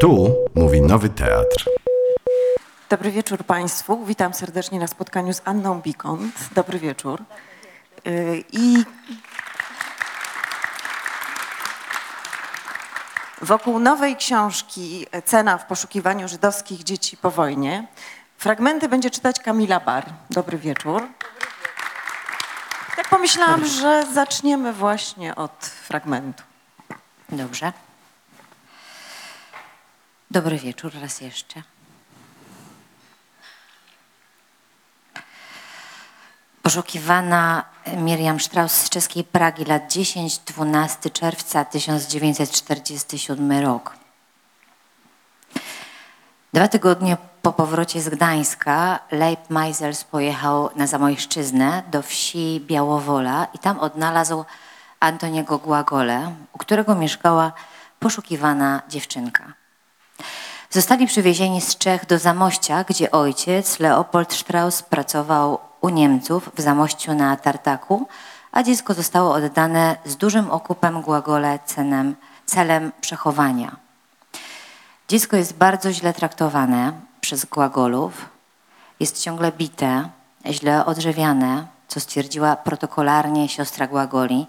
Tu mówi Nowy Teatr. Dobry wieczór Państwu. Witam serdecznie na spotkaniu z Anną Bikont. Dobry wieczór. Yy, I wokół nowej książki Cena w poszukiwaniu żydowskich dzieci po wojnie fragmenty będzie czytać Kamila Bar. Dobry wieczór. Tak pomyślałam, że zaczniemy właśnie od fragmentu. Dobrze. Dobry wieczór raz jeszcze. Poszukiwana Miriam Strauss z czeskiej Pragi, lat 10-12 czerwca 1947 rok. Dwa tygodnie po powrocie z Gdańska Leib Meisels pojechał na Zamojszczyznę do wsi Białowola i tam odnalazł Antoniego Głagole, u którego mieszkała poszukiwana dziewczynka. Zostali przywiezieni z Czech do Zamościa, gdzie ojciec Leopold Strauss pracował u Niemców w Zamościu na Tartaku, a dziecko zostało oddane z dużym okupem Głagole cenem, celem przechowania. Dziecko jest bardzo źle traktowane przez Głagolów, jest ciągle bite, źle odżywiane, co stwierdziła protokolarnie siostra Głagoli,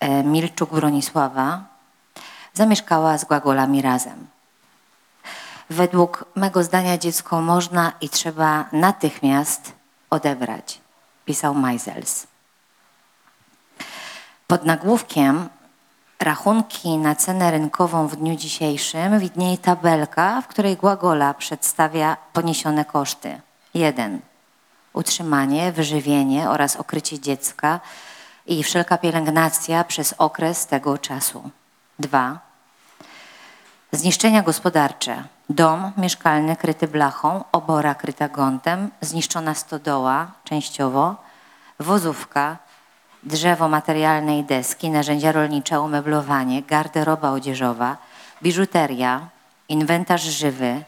e, Milczuk Bronisława, zamieszkała z Głagolami razem. Według mego zdania dziecko można i trzeba natychmiast odebrać, pisał Meisels. Pod nagłówkiem rachunki na cenę rynkową w dniu dzisiejszym widnieje tabelka, w której Głagola przedstawia poniesione koszty. 1. Utrzymanie, wyżywienie oraz okrycie dziecka i wszelka pielęgnacja przez okres tego czasu. 2. Zniszczenia gospodarcze. Dom mieszkalny kryty blachą, obora kryta gątem, zniszczona stodoła częściowo, wozówka, drzewo materialne deski, narzędzia rolnicze, umeblowanie, garderoba odzieżowa, biżuteria, inwentarz żywy,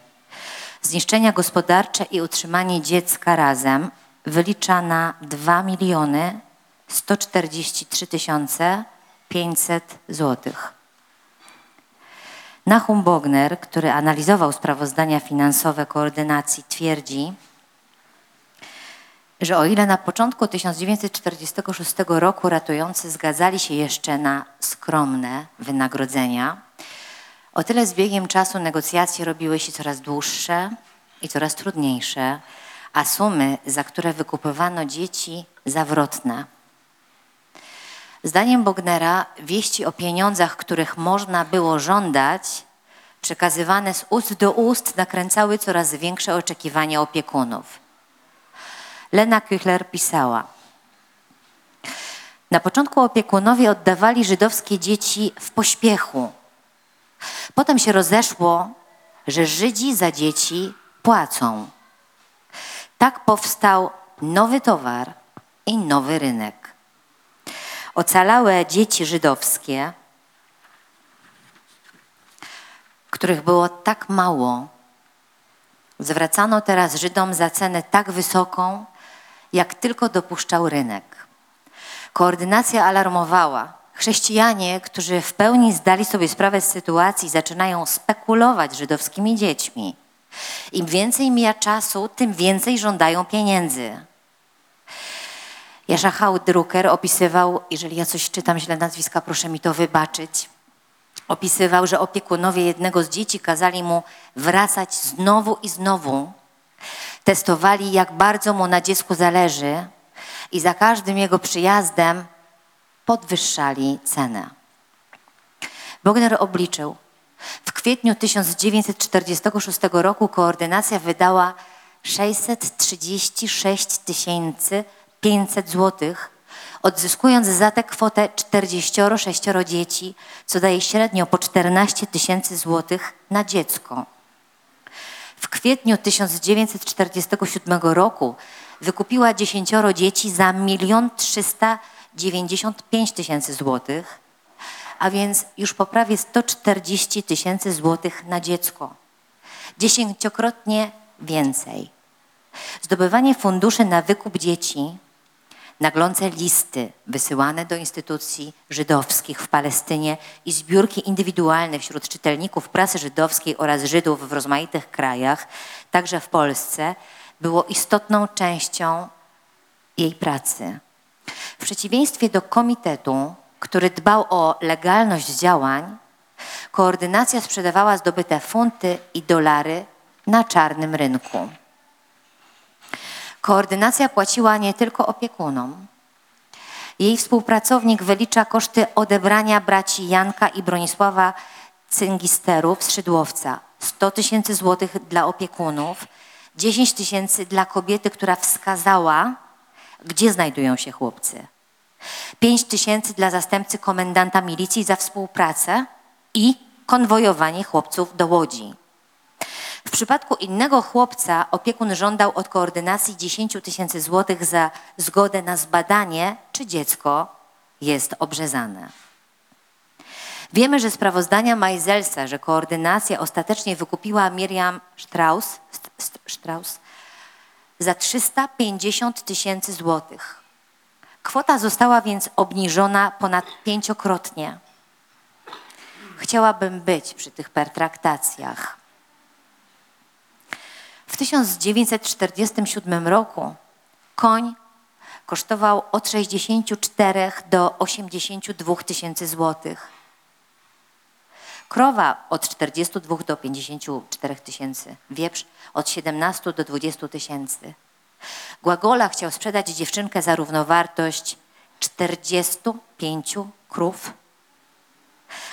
zniszczenia gospodarcze i utrzymanie dziecka razem wylicza na 2 miliony 143 500 złotych. Nachum Bogner, który analizował sprawozdania finansowe koordynacji, twierdzi, że o ile na początku 1946 roku ratujący zgadzali się jeszcze na skromne wynagrodzenia, o tyle z biegiem czasu negocjacje robiły się coraz dłuższe i coraz trudniejsze, a sumy, za które wykupywano dzieci, zawrotne. Zdaniem Bognera wieści o pieniądzach, których można było żądać, przekazywane z ust do ust nakręcały coraz większe oczekiwania opiekunów. Lena Küchler pisała: Na początku opiekunowie oddawali żydowskie dzieci w pośpiechu. Potem się rozeszło, że Żydzi za dzieci płacą. Tak powstał nowy towar i nowy rynek. Ocalałe dzieci żydowskie, których było tak mało, zwracano teraz Żydom za cenę tak wysoką, jak tylko dopuszczał rynek. Koordynacja alarmowała. Chrześcijanie, którzy w pełni zdali sobie sprawę z sytuacji, zaczynają spekulować żydowskimi dziećmi. Im więcej mija czasu, tym więcej żądają pieniędzy. Jaszachał Drucker opisywał, jeżeli ja coś czytam źle nazwiska, proszę mi to wybaczyć, opisywał, że opiekunowie jednego z dzieci kazali mu wracać znowu i znowu. Testowali, jak bardzo mu na dziecku zależy i za każdym jego przyjazdem podwyższali cenę. Bogner obliczył, w kwietniu 1946 roku koordynacja wydała 636 tysięcy 500 zł, odzyskując za tę kwotę 46 dzieci, co daje średnio po 14 tysięcy złotych na dziecko. W kwietniu 1947 roku wykupiła 10 dzieci za 1 395 tysięcy złotych, a więc już po prawie 140 tysięcy złotych na dziecko. Dziesięciokrotnie więcej. Zdobywanie funduszy na wykup dzieci naglące listy wysyłane do instytucji żydowskich w Palestynie i zbiórki indywidualne wśród czytelników prasy żydowskiej oraz Żydów w rozmaitych krajach, także w Polsce, było istotną częścią jej pracy. W przeciwieństwie do komitetu, który dbał o legalność działań, koordynacja sprzedawała zdobyte funty i dolary na czarnym rynku. Koordynacja płaciła nie tylko opiekunom. Jej współpracownik wylicza koszty odebrania braci Janka i Bronisława Cyngisterów z Szydłowca. 100 tysięcy złotych dla opiekunów, 10 tysięcy dla kobiety, która wskazała, gdzie znajdują się chłopcy. 5 tysięcy dla zastępcy komendanta milicji za współpracę i konwojowanie chłopców do Łodzi. W przypadku innego chłopca opiekun żądał od koordynacji 10 tysięcy złotych za zgodę na zbadanie, czy dziecko jest obrzezane. Wiemy, że sprawozdania Majzelsa, że koordynacja ostatecznie wykupiła Miriam Strauss, St- St- Strauss za 350 tysięcy złotych. Kwota została więc obniżona ponad pięciokrotnie. Chciałabym być przy tych pertraktacjach. W 1947 roku koń kosztował od 64 do 82 tysięcy złotych. Krowa od 42 do 54 tysięcy, wieprz od 17 do 20 tysięcy. Głagola chciał sprzedać dziewczynkę za równowartość 45 krów,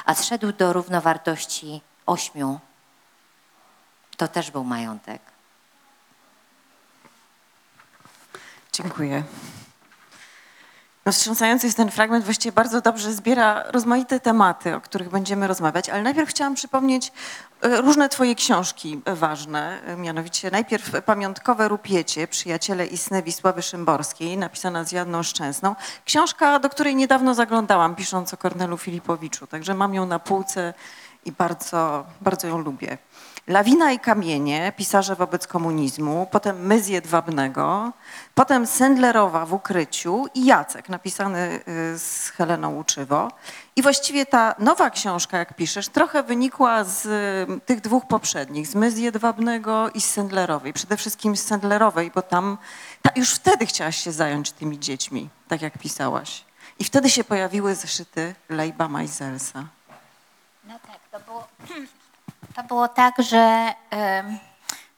a zszedł do równowartości 8. To też był majątek. Dziękuję. No, wstrząsający jest ten fragment, właściwie bardzo dobrze zbiera rozmaite tematy, o których będziemy rozmawiać, ale najpierw chciałam przypomnieć e, różne twoje książki ważne, e, mianowicie najpierw Pamiątkowe Rupiecie, Przyjaciele Isny Wisławy Szymborskiej, napisana z Janną Szczęsną. Książka, do której niedawno zaglądałam, pisząc o Kornelu Filipowiczu, także mam ją na półce i bardzo, bardzo ją lubię. Lawina i kamienie, pisarze wobec komunizmu, potem My z Jedwabnego, potem Sendlerowa w ukryciu i Jacek, napisany y, z Heleną Łuczywo. I właściwie ta nowa książka, jak piszesz, trochę wynikła z y, tych dwóch poprzednich, z My z Jedwabnego i z Sendlerowej. Przede wszystkim z Sendlerowej, bo tam ta, już wtedy chciałaś się zająć tymi dziećmi, tak jak pisałaś. I wtedy się pojawiły zeszyty Lejba Majzelsa. No tak, to było, to było tak, że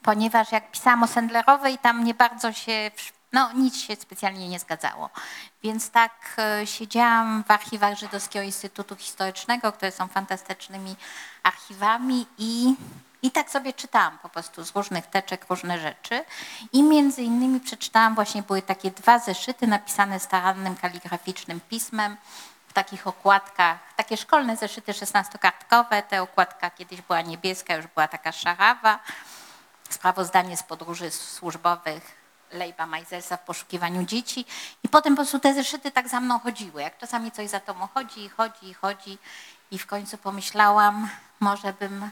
ponieważ jak pisałam o Sendlerowej, tam nie bardzo się, no nic się specjalnie nie zgadzało. Więc tak e, siedziałam w archiwach Żydowskiego Instytutu Historycznego, które są fantastycznymi archiwami i, i tak sobie czytałam po prostu z różnych teczek różne rzeczy. I między innymi przeczytałam właśnie, były takie dwa zeszyty napisane starannym kaligraficznym pismem w takich okładkach, takie szkolne zeszyty 16-kartkowe, ta okładka kiedyś była niebieska, już była taka szarawa. Sprawozdanie z podróży służbowych Lejba Majzelsa w poszukiwaniu dzieci. I potem po prostu te zeszyty tak za mną chodziły. Jak czasami coś za tobą chodzi i chodzi i chodzi. I w końcu pomyślałam, może bym,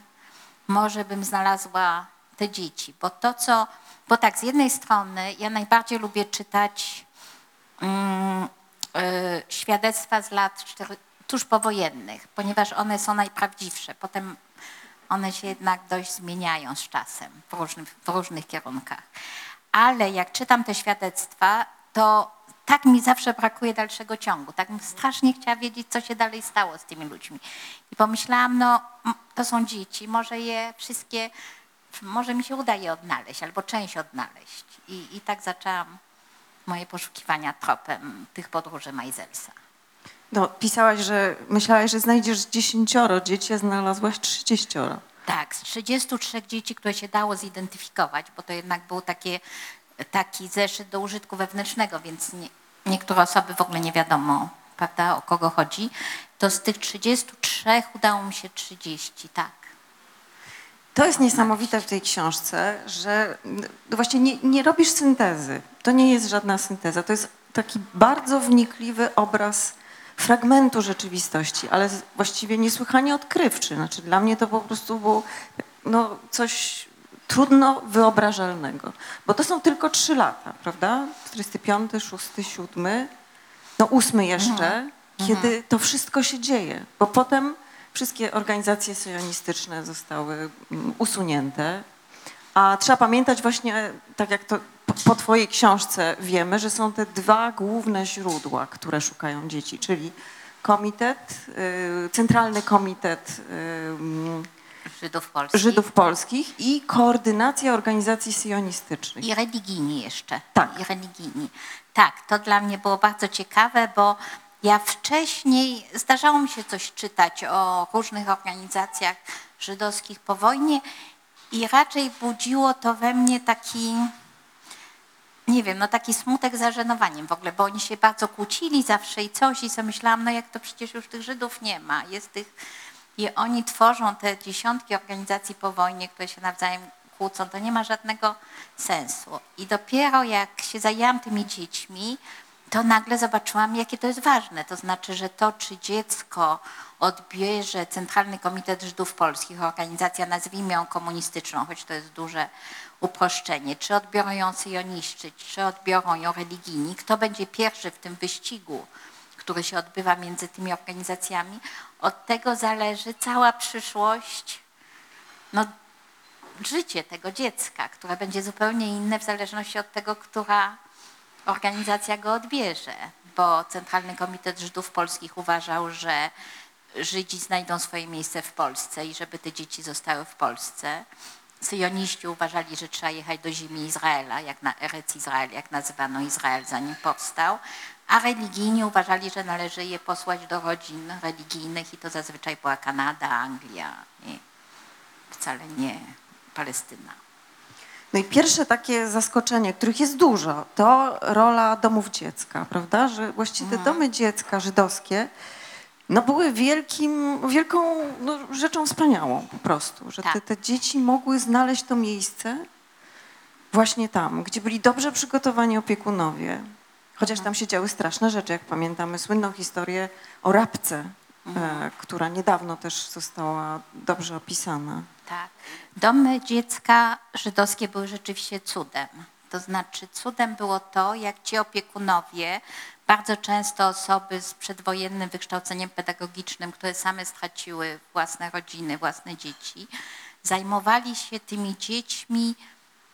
może bym znalazła te dzieci. Bo to, co, bo tak, z jednej strony ja najbardziej lubię czytać mm, świadectwa z lat tuż powojennych, ponieważ one są najprawdziwsze. Potem one się jednak dość zmieniają z czasem w różnych, w różnych kierunkach. Ale jak czytam te świadectwa, to tak mi zawsze brakuje dalszego ciągu. Tak strasznie chciała wiedzieć, co się dalej stało z tymi ludźmi. I pomyślałam, no to są dzieci, może je wszystkie, może mi się uda je odnaleźć, albo część odnaleźć. I, i tak zaczęłam moje poszukiwania tropem tych podróży Majzelsa. No, pisałaś, że myślałaś, że znajdziesz dziesięcioro dzieci, a znalazłaś trzydzieścioro. Tak, z 33 dzieci, które się dało zidentyfikować, bo to jednak był takie, taki zeszyt do użytku wewnętrznego, więc nie, niektóre osoby w ogóle nie wiadomo, prawda, o kogo chodzi, to z tych 33 udało mi się 30, tak. To jest niesamowite w tej książce, że no właśnie nie, nie robisz syntezy. To nie jest żadna synteza. To jest taki bardzo wnikliwy obraz fragmentu rzeczywistości, ale właściwie niesłychanie odkrywczy. Znaczy dla mnie to po prostu było no, coś trudno wyobrażalnego. Bo to są tylko trzy lata, prawda? 45, 6, 7, no ósmy jeszcze, kiedy to wszystko się dzieje. Bo potem wszystkie organizacje sionistyczne zostały mm, usunięte. A trzeba pamiętać właśnie, tak jak to po, twojej książce wiemy, że są te dwa główne źródła, które szukają dzieci, czyli komitet, y, Centralny Komitet y, Żydów polskich. Żydów Polskich i koordynacja organizacji sionistycznych. I religijni jeszcze. Tak. I religijni. Tak, to dla mnie było bardzo ciekawe, bo ja wcześniej zdarzało mi się coś czytać o różnych organizacjach żydowskich po wojnie i raczej budziło to we mnie taki, nie wiem, no taki smutek za żenowaniem w ogóle, bo oni się bardzo kłócili zawsze i coś i sobie myślałam, no jak to przecież już tych Żydów nie ma, jest tych i oni tworzą te dziesiątki organizacji po wojnie, które się nawzajem kłócą, to nie ma żadnego sensu. I dopiero jak się zajęłam tymi dziećmi, to nagle zobaczyłam, jakie to jest ważne. To znaczy, że to, czy dziecko odbierze Centralny Komitet Żydów Polskich, organizacja, nazwijmy ją komunistyczną, choć to jest duże uproszczenie, czy odbiorą ją syjoniści, czy odbiorą ją religijni, kto będzie pierwszy w tym wyścigu, który się odbywa między tymi organizacjami, od tego zależy cała przyszłość, no, życie tego dziecka, które będzie zupełnie inne w zależności od tego, która organizacja go odbierze. Bo Centralny Komitet Żydów Polskich uważał, że Żydzi znajdą swoje miejsce w Polsce i żeby te dzieci zostały w Polsce. Syjoniści uważali, że trzeba jechać do ziemi Izraela, jak na Erec Izrael, jak nazywano Izrael zanim powstał, a religijni uważali, że należy je posłać do rodzin religijnych i to zazwyczaj była Kanada, Anglia, nie, wcale nie Palestyna. No i pierwsze takie zaskoczenie, których jest dużo, to rola domów dziecka, prawda? Że właściwie te domy dziecka żydowskie no były wielkim, wielką no, rzeczą wspaniałą po prostu, że te, Tak. te dzieci mogły znaleźć to miejsce właśnie tam, gdzie byli dobrze przygotowani opiekunowie. Chociaż tam się działy straszne rzeczy, jak pamiętamy słynną historię o rabce, e, która niedawno też została dobrze opisana. Tak. Domy dziecka żydowskie były rzeczywiście cudem. To znaczy cudem było to, jak ci opiekunowie, bardzo często osoby z przedwojennym wykształceniem pedagogicznym, które same straciły własne rodziny, własne dzieci, zajmowali się tymi dziećmi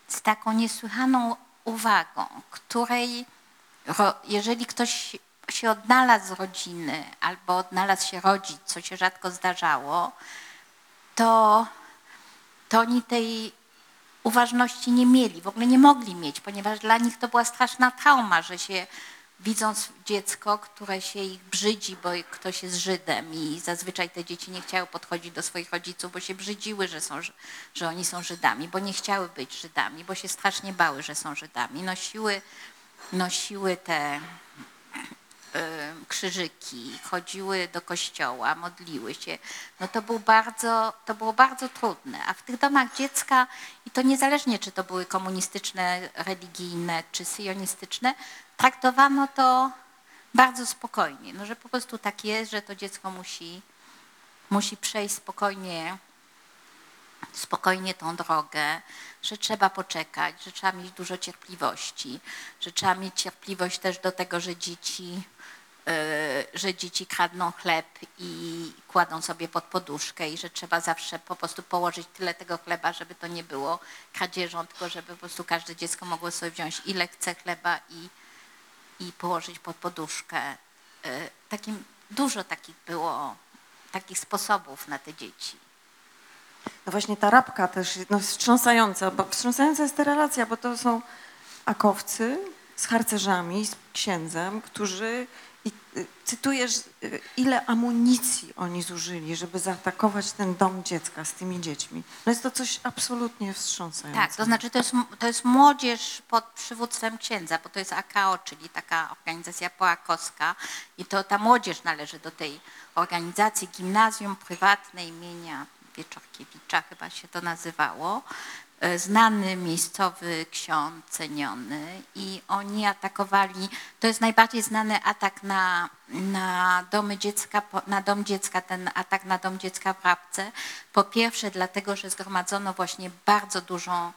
z taką niesłychaną uwagą, której jeżeli ktoś się odnalazł z rodziny albo odnalazł się rodzic, co się rzadko zdarzało, to, to oni tej uważności nie mieli, w ogóle nie mogli mieć, ponieważ dla nich to była straszna trauma, że się widząc dziecko, które się ich brzydzi, bo ktoś jest Żydem i zazwyczaj te dzieci nie chciały podchodzić do swoich rodziców, bo się brzydziły, że, są, że oni są Żydami, bo nie chciały być Żydami, bo się strasznie bały, że są Żydami. Nosiły, nosiły te krzyżyki, chodziły do kościoła, modliły się, no to, był bardzo, to było bardzo trudne. A w tych domach dziecka, i to niezależnie czy to były komunistyczne, religijne czy syjonistyczne, traktowano to bardzo spokojnie. No, że po prostu tak jest, że to dziecko musi, musi przejść spokojnie spokojnie tą drogę, że trzeba poczekać, że trzeba mieć dużo cierpliwości, że trzeba mieć cierpliwość też do tego, że dzieci, e, że dzieci kradną chleb i kładą sobie pod poduszkę i że trzeba zawsze po prostu położyć tyle tego chleba, żeby to nie było kradzieżą, tylko żeby po prostu każde dziecko mogło sobie wziąć ile chce chleba i, i położyć pod poduszkę. E, Takim, dużo takich było, takich sposobów na te dzieci. No właśnie ta rabka też no, wstrząsająca, bo wstrząsająca jest ta relacja, bo to są akowcy z harcerzami, z księdzem, którzy, i, y, cytujesz, y, ile amunicji oni zużyli, żeby zaatakować ten dom dziecka z tymi dziećmi. No jest to coś absolutnie wstrząsającego. Tak, to znaczy to jest, to jest młodzież pod przywództwem księdza, bo to jest AKO, czyli taka organizacja poakowska i to ta młodzież należy do tej organizacji Gimnazjum Prywatne imienia Wieczorkiewicza chyba się to nazywało. E, znany miejscowy ksiądz, ceniony i oni atakowali, to jest najbardziej znany atak na, na domy dziecka, na dom dziecka, ten atak na dom dziecka w Rabce. Po pierwsze dlatego, że zgromadzono właśnie bardzo dużą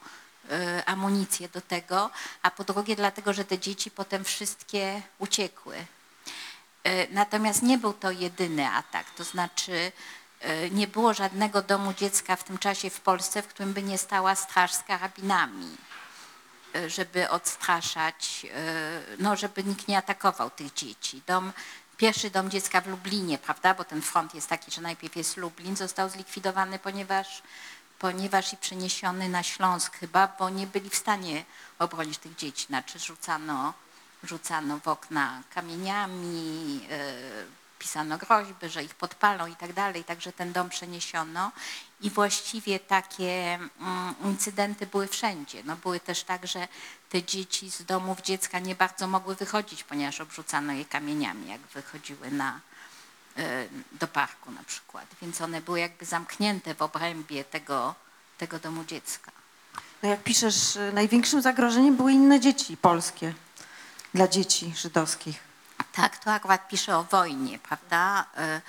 e, amunicję do tego, a po drugie dlatego, że te dzieci potem wszystkie uciekły. E, Natomiast nie był to jedyny atak, to znaczy nie było żadnego domu dziecka w tym czasie w Polsce, w którym by nie stała straż z karabinami, e, żeby odstraszać, e, no żeby nikt nie atakował tych dzieci. Dom, pierwszy dom dziecka w Lublinie, prawda, bo ten front jest taki, że najpierw jest Lublin, został zlikwidowany, ponieważ, ponieważ i przeniesiony na Śląsk chyba, bo nie byli w stanie obronić tych dzieci, znaczy rzucano rzucano w okna kamieniami, e, pisano groźby, że ich podpalą i tak dalej, także ten dom przeniesiono i właściwie takie mm, incydenty były wszędzie. No, były też tak, że te dzieci z domów dziecka nie bardzo mogły wychodzić, ponieważ obrzucano je kamieniami, jak wychodziły na, e, do parku na przykład. Więc one były jakby zamknięte w obrębie tego, tego domu dziecka. No jak piszesz, największym zagrożeniem były inne dzieci polskie dla dzieci żydowskich. Tak, to akurat pisze o wojnie, prawda? E,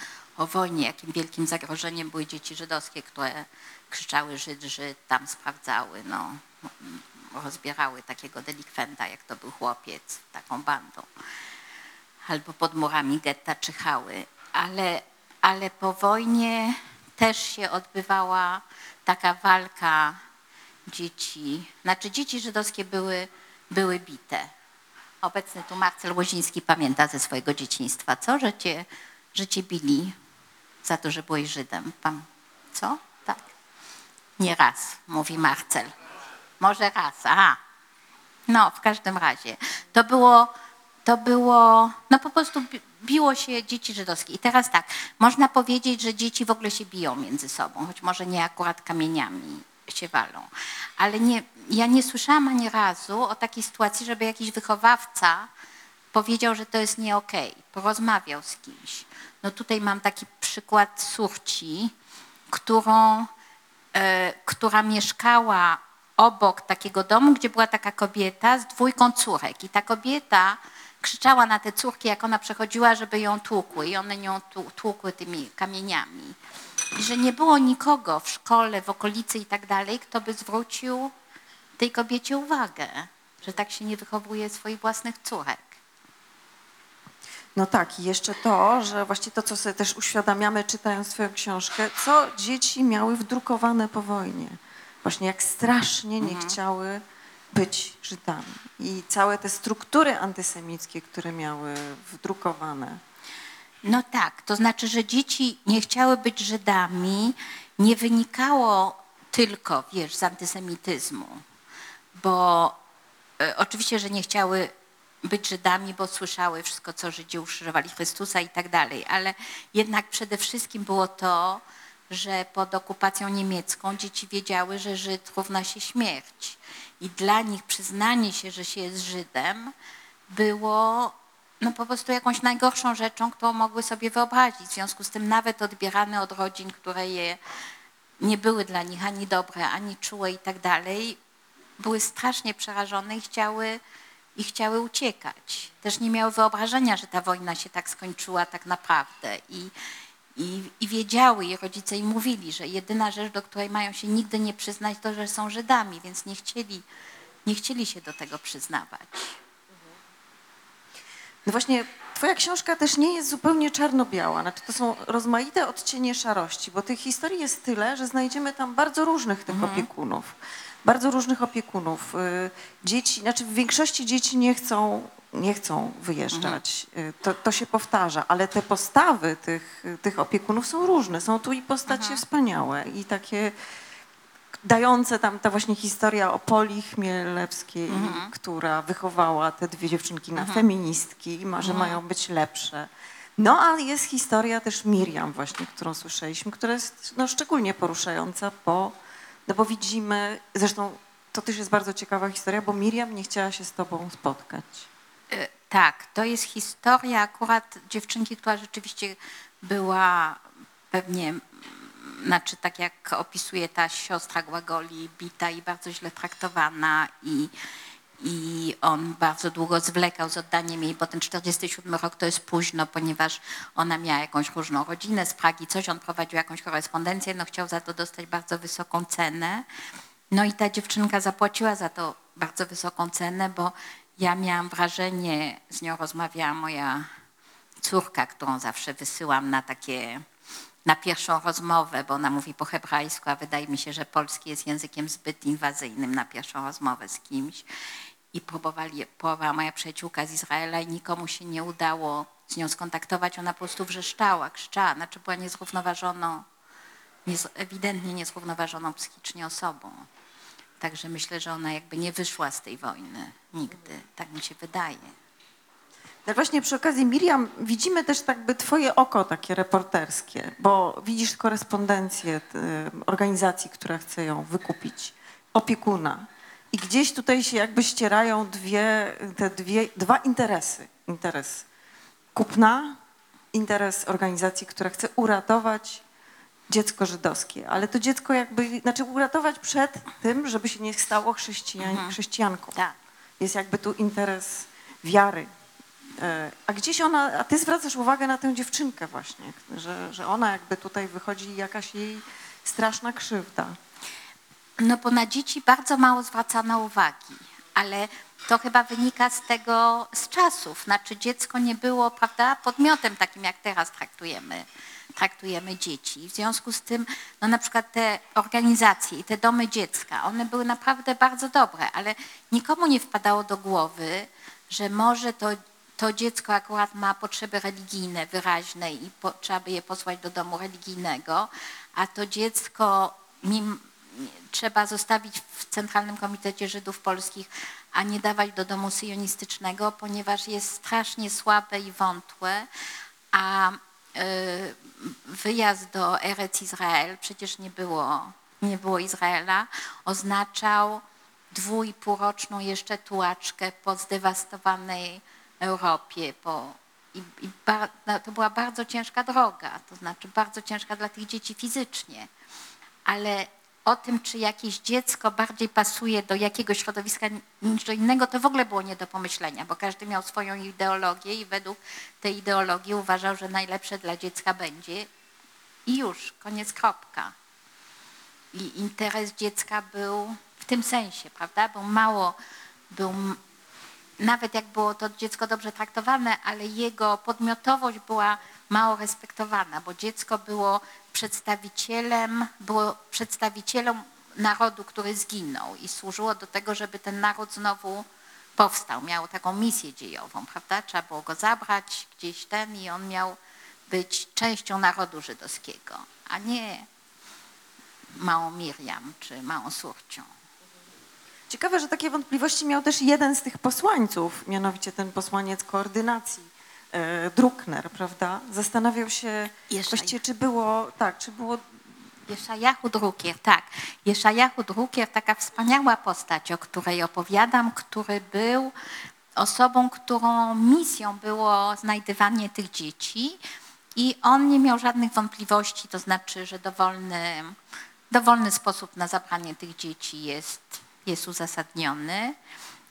O wojnie, jakim wielkim zagrożeniem były dzieci żydowskie, które krzyczały Żyd, Żyd, tam sprawdzały, no, rozbierały takiego delikwenta, jak to był chłopiec, taką bandą. Albo pod murami getta czyhały. Ale, ale po wojnie też się odbywała taka walka dzieci, znaczy dzieci żydowskie były, były bite. Obecny tu Marcel Łoziński pamięta ze swojego dzieciństwa, co? Że cię, że cię bili za to, że byłeś Żydem. Pan, co? Tak. Nie raz, mówi Marcel. Może raz, aha. No, w każdym razie. To było, to było, no po prostu bi- biło się dzieci żydowskie. I teraz tak, można powiedzieć, że dzieci w ogóle się biją między sobą, choć może nie akurat kamieniami się walą. Ale nie, ja nie słyszałam ani razu o takiej sytuacji, żeby jakiś wychowawca powiedział, że to jest nie okej, porozmawiał z kimś. No tutaj mam taki przykład Surci, którą, e, która mieszkała obok takiego domu, gdzie była taka kobieta z dwójką córek. I ta kobieta krzyczała na te córki, jak ona przechodziła, żeby ją tłukły. I one ją tłu- tłukły tymi kamieniami. I że nie było nikogo w szkole, w okolicy i tak dalej, kto by zwrócił tej kobiecie uwagę, że tak się nie wychowuje swoich własnych córek. No tak, i jeszcze to, że właśnie to, co sobie też uświadamiamy, czytając Twoją książkę, co dzieci miały wdrukowane po wojnie. Właśnie jak strasznie nie chciały być Żydami. I całe te struktury antysemickie, które miały wdrukowane. No tak, to znaczy, że dzieci nie chciały być Żydami, nie wynikało tylko, wiesz, z antysemityzmu, bo e, oczywiście, że nie chciały być Żydami, bo słyszały wszystko, co Żydzi ukrzyżowali Chrystusa i tak dalej, ale jednak przede wszystkim było to, że pod okupacją niemiecką dzieci wiedziały, że Żyd równa się śmierć. I dla nich przyznanie się, że się jest Żydem, było no po prostu jakąś najgorszą rzeczą, którą mogły sobie wyobrazić. W związku z tym nawet odbierane od rodzin, które je nie były dla nich ani dobre, ani czułe i tak dalej, były strasznie przerażone i chciały, i chciały uciekać. Też nie miały wyobrażenia, że ta wojna się tak skończyła tak naprawdę. I, i, i wiedziały, i rodzice im mówili, że jedyna rzecz, do której mają się nigdy nie przyznać, to, że są Żydami, więc nie chcieli, nie chcieli się do tego przyznawać. No właśnie, twoja książka też nie jest zupełnie czarno-biała. Znaczy, to są rozmaite odcienie szarości, bo tych historii jest tyle, że znajdziemy tam bardzo różnych tych opiekunów. Bardzo różnych opiekunów. Y, Dzieci, znaczy w większości dzieci nie chcą, nie chcą wyjeżdżać. Y, To, to się powtarza, ale te postawy tych, tych opiekunów są różne. Są tu i postacie wspaniałe i takie dające tam ta właśnie historia o Poli Chmielewskiej, która wychowała te dwie dziewczynki na feministki i ma, że mają być lepsze. No a jest historia też Miriam właśnie, którą słyszeliśmy, która jest no, szczególnie poruszająca, bo, no bo widzimy, zresztą to też jest bardzo ciekawa historia, bo Miriam nie chciała się z tobą spotkać. E, Tak, to jest historia akurat dziewczynki, która rzeczywiście była pewnie znaczy tak jak opisuje ta siostra Głagoli, bita i bardzo źle traktowana i, i on bardzo długo zwlekał z oddaniem jej, bo ten 47 rok to jest późno, ponieważ ona miała jakąś różną rodzinę z Pragi, coś, on prowadził jakąś korespondencję, no chciał za to dostać bardzo wysoką cenę. No i ta dziewczynka zapłaciła za to bardzo wysoką cenę, bo ja miałam wrażenie, z nią rozmawiała moja córka, którą zawsze wysyłam na takie, na pierwszą rozmowę, bo ona mówi po hebrajsku, a wydaje mi się, że polski jest językiem zbyt inwazyjnym na pierwszą rozmowę z kimś. I próbowali, próbowała moja przyjaciółka z Izraela i nikomu się nie udało z nią skontaktować. Ona po prostu wrzeszczała, krzyczała, znaczy była niezrównoważoną, niez, ewidentnie niezrównoważoną psychicznie osobą. Także myślę, że ona jakby nie wyszła z tej wojny nigdy. Tak mi się wydaje. Tak właśnie przy okazji Miriam widzimy też tak by twoje oko takie reporterskie, bo widzisz korespondencję y, organizacji, która chce ją wykupić, opiekuna. I gdzieś tutaj się jakby ścierają dwie, te dwie, dwa interesy. Interes kupna, interes organizacji, która chce uratować dziecko żydowskie, ale to dziecko jakby, znaczy uratować przed tym, żeby się nie stało chrześcijan, chrześcijanką. Tak. Jest jakby tu interes wiary. E, A gdzieś ona, a ty zwracasz uwagę na tę dziewczynkę właśnie, że, że ona jakby tutaj wychodzi jakaś jej straszna krzywda. No bo na dzieci bardzo mało zwracano uwagi, ale to chyba wynika z tego, z czasów. Znaczy dziecko nie było, prawda, podmiotem takim, jak teraz traktujemy, traktujemy dzieci. W związku z tym, no na przykład te organizacje i te domy dziecka, one były naprawdę bardzo dobre, ale nikomu nie wpadało do głowy, że może to, to dziecko akurat ma potrzeby religijne wyraźne i po, trzeba by je posłać do domu religijnego, a to dziecko mim, trzeba zostawić w Centralnym Komitecie Żydów Polskich, a nie dawać do domu syjonistycznego, ponieważ jest strasznie słabe i wątłe, a wyjazd do Erec Izrael, przecież nie było, nie było Izraela, oznaczał dwu i półroczną jeszcze tułaczkę po zdewastowanej Europie, po, i, i bar, no, to była bardzo ciężka droga, to znaczy bardzo ciężka dla tych dzieci fizycznie, ale o tym, czy jakieś dziecko bardziej pasuje do jakiegoś środowiska niż do innego, to w ogóle było nie do pomyślenia, bo każdy miał swoją ideologię i według tej ideologii uważał, że najlepsze dla dziecka będzie i już, koniec kropka. I interes dziecka był w tym sensie, prawda? Był mało, był nawet jak było to dziecko dobrze traktowane, ale jego podmiotowość była mało respektowana, bo dziecko było przedstawicielem, było przedstawicielem narodu, który zginął i służyło do tego, żeby ten naród znowu powstał. Miał taką misję dziejową, prawda? Trzeba było go zabrać gdzieś ten i on miał być częścią narodu żydowskiego, a nie małą Miriam czy małą Surcią. Ciekawe, że takie wątpliwości miał też jeden z tych posłańców, mianowicie ten posłaniec koordynacji, Druckner, prawda? Zastanawiał się Jeszcze- właściwie, czy było, tak, czy było Jeszajahu Drukier, tak. Jeszajahu Drukier, taka wspaniała postać, o której opowiadam, który był osobą, którą misją było znajdywanie tych dzieci i on nie miał żadnych wątpliwości, to znaczy, że dowolny, dowolny sposób na zabranie tych dzieci jest, jest uzasadniony.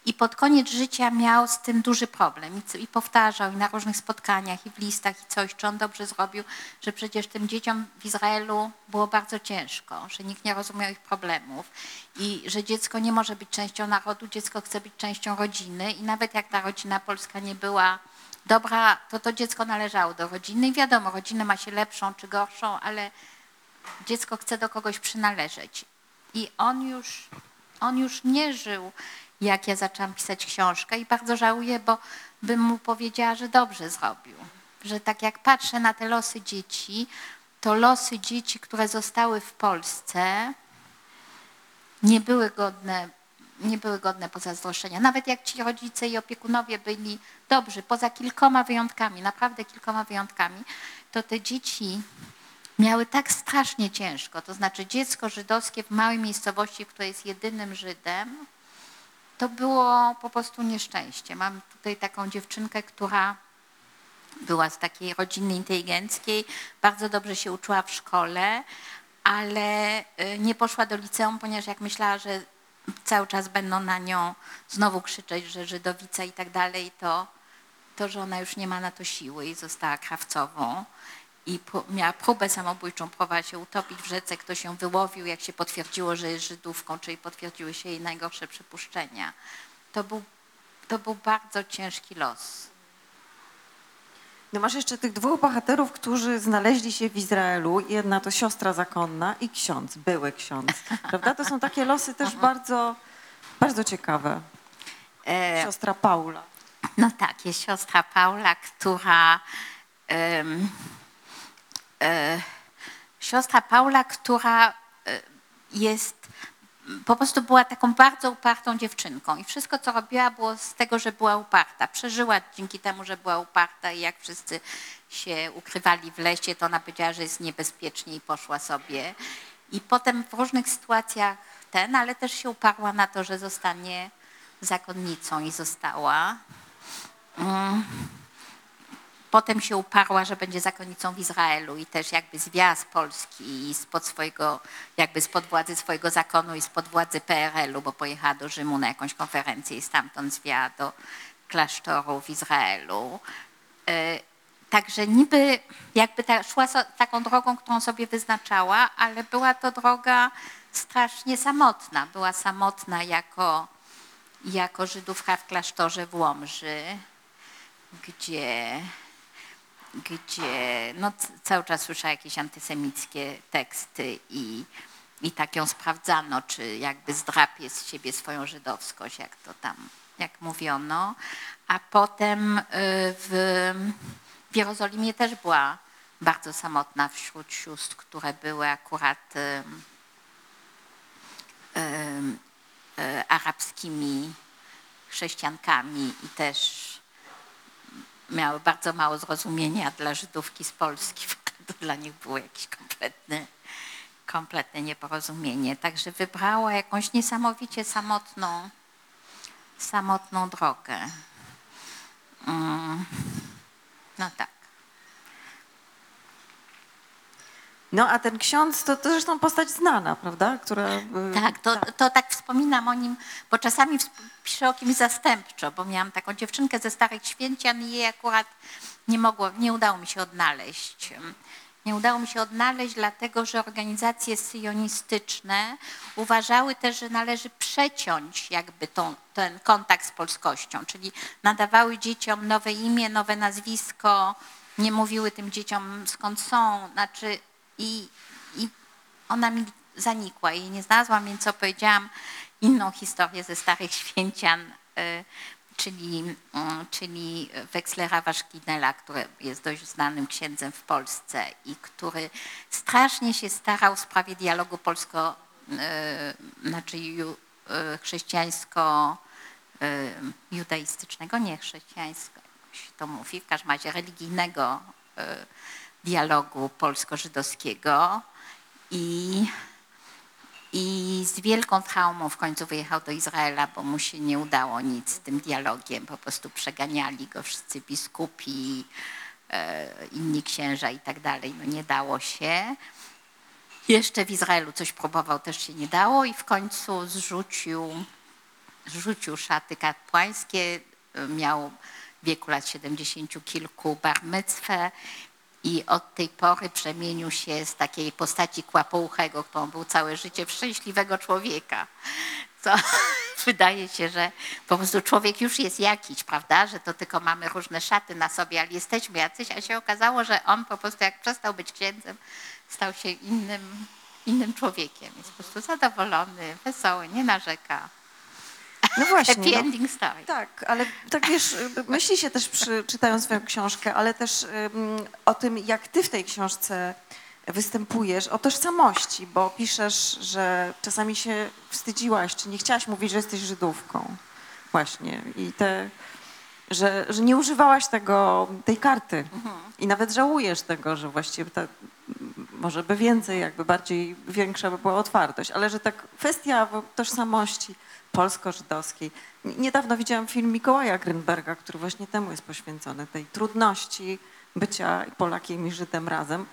I pod koniec życia miał z tym duży problem I, powtarzał i na różnych spotkaniach i w listach i coś, czy on dobrze zrobił, że przecież tym dzieciom w Izraelu było bardzo ciężko, że nikt nie rozumiał ich problemów i że dziecko nie może być częścią narodu, dziecko chce być częścią rodziny i nawet jak ta rodzina polska nie była dobra, to to dziecko należało do rodziny i wiadomo, rodzinę ma się lepszą czy gorszą, ale dziecko chce do kogoś przynależeć. I on już, on już nie żył, jak ja zaczęłam pisać książkę i bardzo żałuję, bo bym mu powiedziała, że dobrze zrobił. Że tak jak patrzę na te losy dzieci, to losy dzieci, które zostały w Polsce, nie były godne, nie były godne pozazdroszczenia. Nawet jak ci rodzice i opiekunowie byli dobrzy, poza kilkoma wyjątkami, naprawdę kilkoma wyjątkami, to te dzieci miały tak strasznie ciężko. To znaczy dziecko żydowskie w małej miejscowości, które jest jedynym Żydem, to było po prostu nieszczęście. Mam tutaj taką dziewczynkę, która była z takiej rodziny inteligenckiej, bardzo dobrze się uczyła w szkole, ale y, nie poszła do liceum, ponieważ jak myślała, że cały czas będą na nią znowu krzyczeć, że Żydowica i tak dalej, to, to że ona już nie ma na to siły i została krawcową. I miała próbę samobójczą, próbowała się utopić w rzece, ktoś ją wyłowił, jak się potwierdziło, że jest Żydówką, czyli potwierdziły się jej najgorsze przypuszczenia. To był, to był bardzo ciężki los. No masz jeszcze tych dwóch bohaterów, którzy znaleźli się w Izraelu. Jedna to siostra zakonna i ksiądz, były ksiądz. Prawda? To są takie losy też bardzo, bardzo ciekawe. E, Siostra Paula. No tak, jest siostra Paula, która. e, siostra Paula, która e, jest. Po prostu była taką bardzo upartą dziewczynką i wszystko, co robiła, było z tego, że była uparta. Przeżyła dzięki temu, że była uparta i jak wszyscy się ukrywali w lesie, to ona powiedziała, że jest niebezpiecznie i poszła sobie. I potem w różnych sytuacjach ten, ale też się uparła na to, że zostanie zakonnicą i została. Potem się uparła, że będzie zakonnicą w Izraelu i też jakby zwiała z Polski i spod swojego, jakby spod władzy swojego zakonu i spod władzy PRL-u, bo pojechała do Rzymu na jakąś konferencję i stamtąd zwiała do klasztoru w Izraelu. E, Także niby jakby ta, szła taką drogą, którą sobie wyznaczała, ale była to droga strasznie samotna. Była samotna jako, jako Żydówka w klasztorze w Łomży, gdzie, gdzie no, cały czas słyszała jakieś antysemickie teksty i, i tak ją sprawdzano, czy jakby zdrapie z siebie swoją żydowskość, jak to tam, jak mówiono. A potem y, w, w Jerozolimie też była bardzo samotna wśród sióstr, które były akurat y, y, y, arabskimi chrześcijankami i też miały bardzo mało zrozumienia dla Żydówki z Polski. To dla nich było jakieś kompletne, kompletne nieporozumienie. Także wybrała jakąś niesamowicie samotną, samotną drogę. Mm. No tak. No a ten ksiądz to, to zresztą postać znana, prawda? Która, y, Tak, to, to tak wspominam o nim, bo czasami piszę o kimś zastępczo, bo miałam taką dziewczynkę ze Starych Święcian i jej akurat nie mogło, nie udało mi się odnaleźć. Nie udało mi się odnaleźć, dlatego że organizacje syjonistyczne uważały też, że należy przeciąć jakby tą, ten kontakt z polskością, czyli nadawały dzieciom nowe imię, nowe nazwisko, nie mówiły tym dzieciom skąd są, znaczy i, i ona mi zanikła i nie znalazłam, więc opowiedziałam inną historię ze Starych Święcian, y, czyli, mm, czyli Wekslera Waszkinela, który jest dość znanym księdzem w Polsce i który strasznie się starał w sprawie dialogu polsko, y, znaczy y, chrześcijańsko y, judaistycznego, nie chrześcijańsko, jak się to mówi, w każdym razie religijnego y, dialogu polsko-żydowskiego i, i z wielką traumą w końcu wyjechał do Izraela, bo mu się nie udało nic z tym dialogiem, po prostu przeganiali go wszyscy biskupi, e, inni księża i tak dalej, no nie dało się. Jeszcze w Izraelu coś próbował, też się nie dało i w końcu zrzucił rzucił szaty kapłańskie, miał w wieku lat 70 kilku bar i od tej pory przemienił się z takiej postaci kłapouchego, którą był całe życie, w szczęśliwego człowieka. Co wydaje się, że po prostu człowiek już jest jakiś, prawda? Że to tylko mamy różne szaty na sobie, ale jesteśmy jacyś, a się okazało, że on po prostu jak przestał być księdzem, stał się innym, innym człowiekiem. Jest po prostu zadowolony, wesoły, nie narzeka. No właśnie. Happy no. ending story. Tak, ale tak wiesz, myśli się też przy, czytając swoją książkę, ale też ym, o tym, jak ty w tej książce występujesz, o tożsamości, bo piszesz, że czasami się wstydziłaś, czy nie chciałaś mówić, że jesteś Żydówką. Właśnie. I te, że, że nie używałaś tego, tej karty. I nawet żałujesz tego, że właściwie ta, może by więcej, jakby bardziej, większa by była otwartość, ale że tak kwestia tożsamości polsko-żydowskiej. Niedawno widziałam film Mikołaja Grynberga, który właśnie temu jest poświęcony, tej trudności bycia Polakiem i Żydem razem.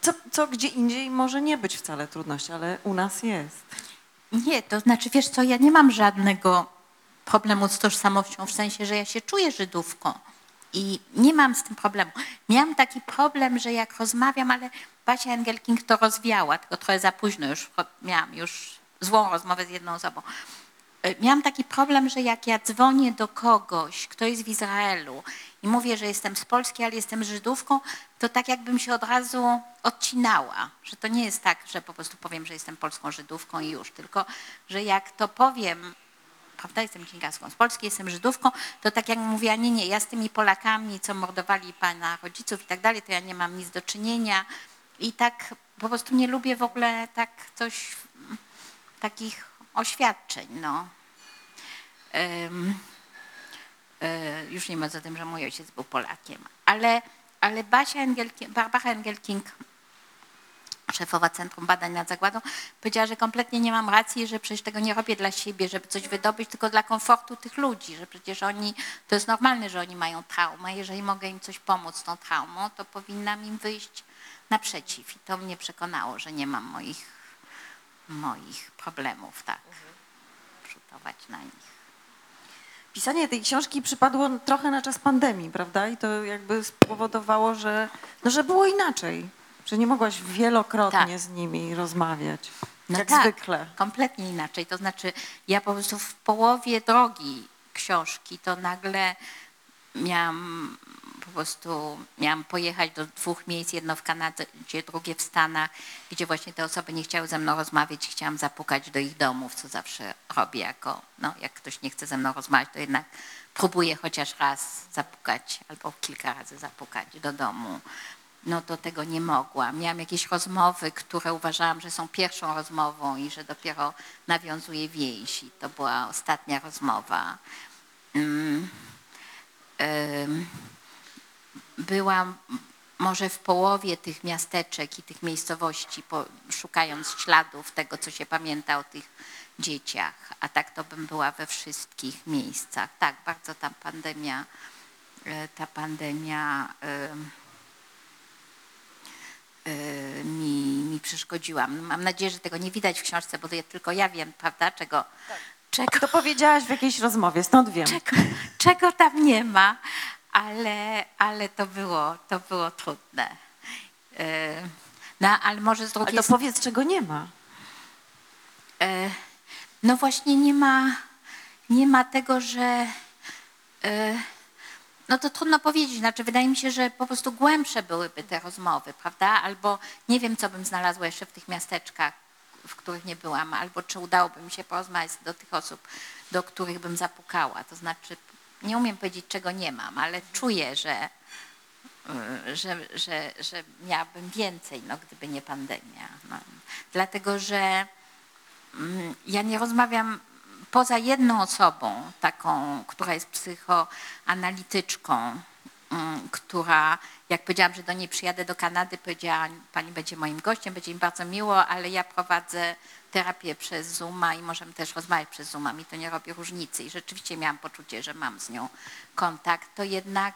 co, co gdzie indziej może nie być wcale trudności, ale u nas jest. Nie, to znaczy, wiesz co, ja nie mam żadnego problemu z tożsamością, w sensie, że ja się czuję Żydówką i nie mam z tym problemu. Miałam taki problem, że jak rozmawiam, ale Basia Engelking to rozwiała, tylko trochę za późno już miałam już złą rozmowę z jedną osobą. E, Miałam taki problem, że jak ja dzwonię do kogoś, kto jest w Izraelu i mówię, że jestem z Polski, ale jestem Żydówką, to tak jakbym się od razu odcinała. Że to nie jest tak, że po prostu powiem, że jestem polską Żydówką i już, tylko że jak to powiem, prawda, jestem dziennikarską z Polski, jestem Żydówką, to tak jak mówiła, nie, nie, ja z tymi Polakami, co mordowali pana rodziców i tak dalej, to ja nie mam nic do czynienia i tak po prostu nie lubię w ogóle tak coś, takich oświadczeń, no. E, już nie mówiąc o tym, że mój ojciec był Polakiem, ale, ale Basia Engelking, Barbara Engelking, szefowa Centrum Badań nad Zagładą, powiedziała, że kompletnie nie mam racji, że przecież tego nie robię dla siebie, żeby coś wydobyć, tylko dla komfortu tych ludzi, że przecież oni, to jest normalne, że oni mają traumę, jeżeli mogę im coś pomóc z tą traumą, to powinnam im wyjść naprzeciw i to mnie przekonało, że nie mam moich, moich problemów, tak, rzutować na nich. Pisanie tej książki przypadło trochę na czas pandemii, prawda? I to jakby spowodowało, że, no, że było inaczej. Że nie mogłaś wielokrotnie Tak. z nimi rozmawiać. No jak tak, zwykle. Kompletnie inaczej. To znaczy, ja po prostu w połowie drogi książki to nagle miałam po prostu miałam pojechać do dwóch miejsc, jedno w Kanadzie, drugie w Stanach, gdzie właśnie te osoby nie chciały ze mną rozmawiać, chciałam zapukać do ich domów, co zawsze robię jako, no jak ktoś nie chce ze mną rozmawiać, to jednak próbuję chociaż raz zapukać albo kilka razy zapukać do domu. No to tego nie mogłam. Miałam jakieś rozmowy, które uważałam, że są pierwszą rozmową i że dopiero nawiązuje więź. I to była ostatnia rozmowa. Mm. Ym, byłam może w połowie tych miasteczek i tych miejscowości, szukając śladów tego, co się pamięta o tych dzieciach, a tak to bym była we wszystkich miejscach. Tak, bardzo ta pandemia, e, ta pandemia em, e, mi, mi przeszkodziła. Mam nadzieję, że tego nie widać w książce, bo to ja, tylko ja wiem, prawda, czego, czego, To powiedziałaś w jakiejś rozmowie, stąd wiem. czego, czego tam nie ma, ale, ale to, było, to było trudne. E, No, ale może z Ale drugiej to powiedz, czego nie ma. E, No właśnie nie ma, nie ma tego, że. e, No to trudno powiedzieć. Znaczy, wydaje mi się, że po prostu głębsze byłyby te rozmowy, prawda? Albo nie wiem, co bym znalazła jeszcze w tych miasteczkach, w których nie byłam, albo czy udałoby mi się porozmawiać do tych osób, do których bym zapukała. To znaczy, nie umiem powiedzieć, czego nie mam, ale czuję, że, y, że, że, że miałabym więcej, no, gdyby nie pandemia. No. Dlatego, że Mm, ja nie rozmawiam poza jedną osobą, taką, która jest psychoanalityczką, która, jak powiedziałam, że do niej przyjadę do Kanady, powiedziała, pani będzie moim gościem, będzie mi bardzo miło, ale ja prowadzę terapię przez Zooma i możemy też rozmawiać przez Zooma, mi to nie robi różnicy. I rzeczywiście miałam poczucie, że mam z nią kontakt, to jednak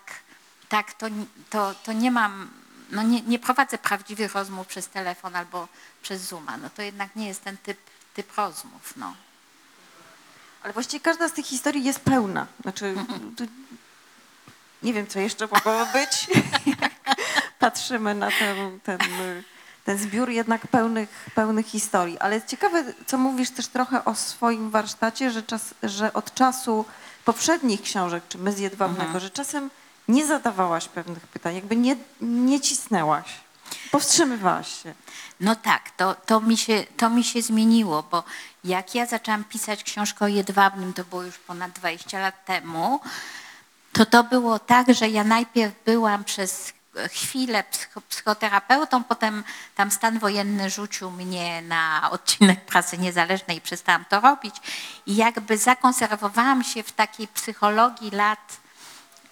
tak, to, to, to nie mam, no nie, nie prowadzę prawdziwych rozmów przez telefon albo przez Zooma. No to jednak nie jest ten typ, typ rozmów, no. Ale właściwie każda z tych historii jest pełna. Znaczy, nie wiem, co jeszcze mogłoby być. Patrzymy na ten, ten, ten zbiór jednak pełnych, pełnych historii. Ale ciekawe, co mówisz też trochę o swoim warsztacie, że, czas, że od czasu poprzednich książek, czy My z Jedwabnego, że czasem nie zadawałaś pewnych pytań, jakby nie, nie cisnęłaś. Powstrzymywałaś się. No tak, to, to, mi się, to mi się zmieniło, bo jak ja zaczęłam pisać książkę o Jedwabnym, to było już ponad 20 lat temu, to to było tak, że ja najpierw byłam przez chwilę psycho, psychoterapeutą, potem tam stan wojenny rzucił mnie na odcinek prasy niezależnej i przestałam to robić. I jakby zakonserwowałam się w takiej psychologii lat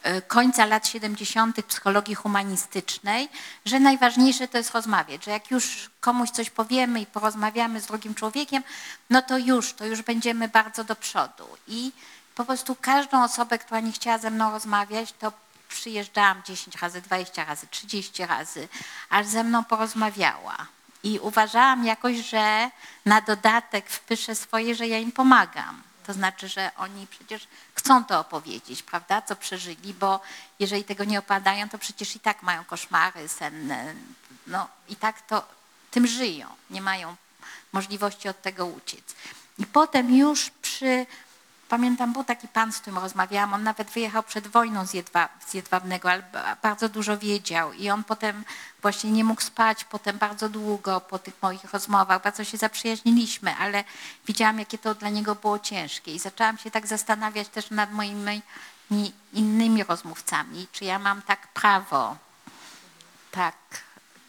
e, końca lat 70. psychologii humanistycznej, że najważniejsze to jest rozmawiać, że jak już komuś coś powiemy i porozmawiamy z drugim człowiekiem, no to już, to już będziemy bardzo do przodu. I po prostu każdą osobę, która nie chciała ze mną rozmawiać, to przyjeżdżałam 10 razy, 20 razy, 30 razy, aż ze mną porozmawiała. I uważałam jakoś, że na dodatek wpiszę swoje, że ja im pomagam. To znaczy, że oni przecież chcą to opowiedzieć, prawda, co przeżyli, bo jeżeli tego nie opadają, to przecież i tak mają koszmary senne. No i tak to tym żyją, nie mają możliwości od tego uciec. I potem już przy, pamiętam, był taki pan, z którym rozmawiałam, on nawet wyjechał przed wojną z, z Jedwabnego, ale ba- bardzo dużo wiedział. I on potem właśnie nie mógł spać, potem bardzo długo po tych moich rozmowach, bardzo się zaprzyjaźniliśmy, ale widziałam, jakie to dla niego było ciężkie. I zaczęłam się tak zastanawiać też nad moimi innymi rozmówcami, czy ja mam tak prawo tak,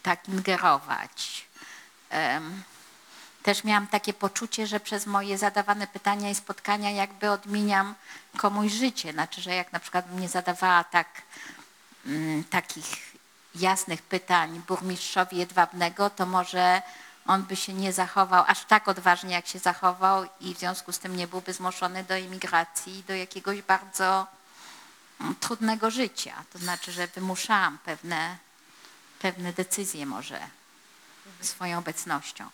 tak ingerować. Em, też miałam takie poczucie, że przez moje zadawane pytania i spotkania jakby odmieniam komuś życie. Znaczy, że jak na przykład bym nie zadawała tak, mm, takich jasnych pytań burmistrzowi Jedwabnego, to może on by się nie zachował aż tak odważnie, jak się zachował i w związku z tym nie byłby zmuszony do emigracji, do jakiegoś bardzo mm, trudnego życia. To znaczy, że wymuszałam pewne, pewne decyzje może swoją obecnością.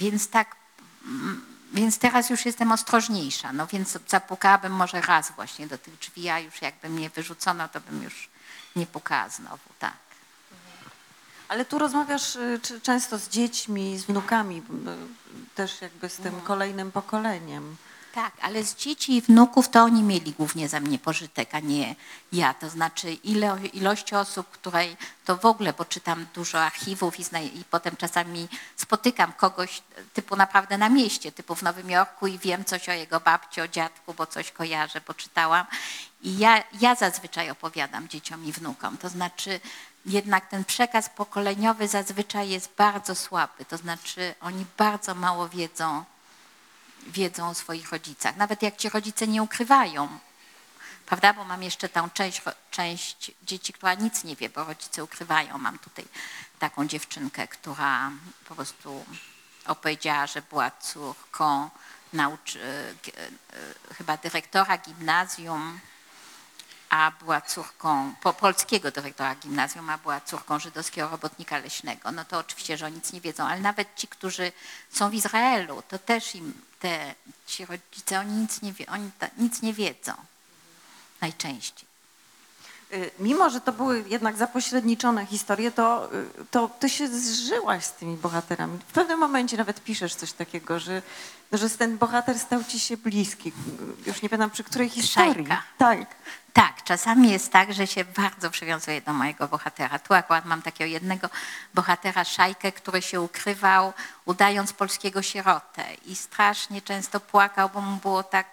Więc tak, mm, więc teraz już jestem ostrożniejsza, no więc zapukałabym może raz właśnie do tych drzwi, a już jakby mnie wyrzucono, to bym już nie pukała znowu, tak. Ale tu rozmawiasz y, często z dziećmi, z wnukami, y, też jakby z tym kolejnym pokoleniem. Tak, ale z dzieci i wnuków to oni mieli głównie ze mnie pożytek, a nie ja. To znaczy ile, ilość osób, której to w ogóle, bo czytam dużo archiwów i, i potem czasami spotykam kogoś typu naprawdę na mieście, typu w Nowym Jorku i wiem coś o jego babci, o dziadku, bo coś kojarzę, bo czytałam. I ja, ja zazwyczaj opowiadam dzieciom i wnukom. To znaczy jednak ten przekaz pokoleniowy zazwyczaj jest bardzo słaby. To znaczy oni bardzo mało wiedzą wiedzą o swoich rodzicach. Nawet jak ci rodzice nie ukrywają, prawda? Bo mam jeszcze tą część, część dzieci, która nic nie wie, bo rodzice ukrywają. Mam tutaj taką dziewczynkę, która po prostu opowiedziała, że była córką nauczy, chyba dyrektora gimnazjum, a była córką po, polskiego dyrektora gimnazjum, a była córką żydowskiego robotnika leśnego. No to oczywiście, że o nic nie wiedzą, ale nawet ci, którzy są w Izraelu, to też im te, ci rodzice, oni nic nie, oni ta, nic nie wiedzą najczęściej. Y, Mimo, że to były jednak zapośredniczone historie, to, y, to ty się zżyłaś z tymi bohaterami. W pewnym momencie nawet piszesz coś takiego, że, że ten bohater stał ci się bliski. Już nie pamiętam przy której historii. Szajka. Tak. Tak, czasami jest tak, że się bardzo przywiązuję do mojego bohatera. Tu akurat mam takiego jednego bohatera, Szajkę, który się ukrywał, udając polskiego sierotę i strasznie często płakał, bo mu było tak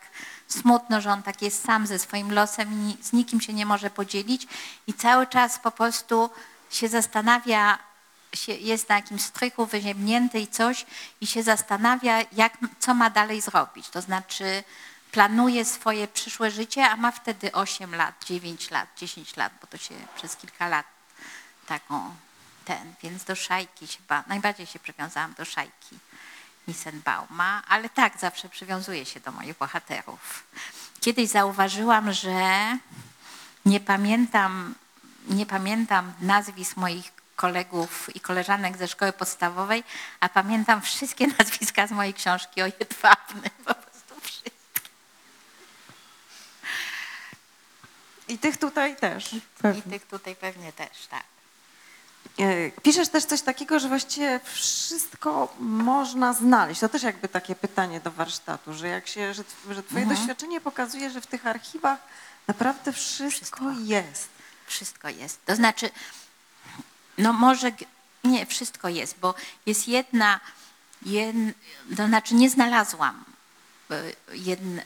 smutno, że on tak jest sam ze swoim losem i z nikim się nie może podzielić. I cały czas po prostu się zastanawia, jest na jakimś strychu wyziemnięty i coś i się zastanawia, jak, co ma dalej zrobić. To znaczy planuje swoje przyszłe życie, a ma wtedy 8 lat, 9 lat, 10 lat, bo to się przez kilka lat taką ten, więc do szajki chyba, najbardziej się przywiązałam do szajki Nissenbauma, ale tak, zawsze przywiązuję się do moich bohaterów. Kiedyś zauważyłam, że nie pamiętam, nie pamiętam nazwisk moich kolegów i koleżanek ze szkoły podstawowej, a pamiętam wszystkie nazwiska z mojej książki o Jedwabnym, po prostu wszystkie. I tych tutaj też. I pewnie. tych tutaj pewnie też, tak. E, Piszesz też coś takiego, że właściwie wszystko można znaleźć. To też jakby takie pytanie do warsztatu, że jak się, że, że twoje Mhm. doświadczenie pokazuje, że w tych archiwach naprawdę wszystko, Wszystko. jest. Wszystko jest. To znaczy, no może, nie, wszystko jest, bo jest jedna, jedn, to znaczy nie znalazłam, y, jedn, y,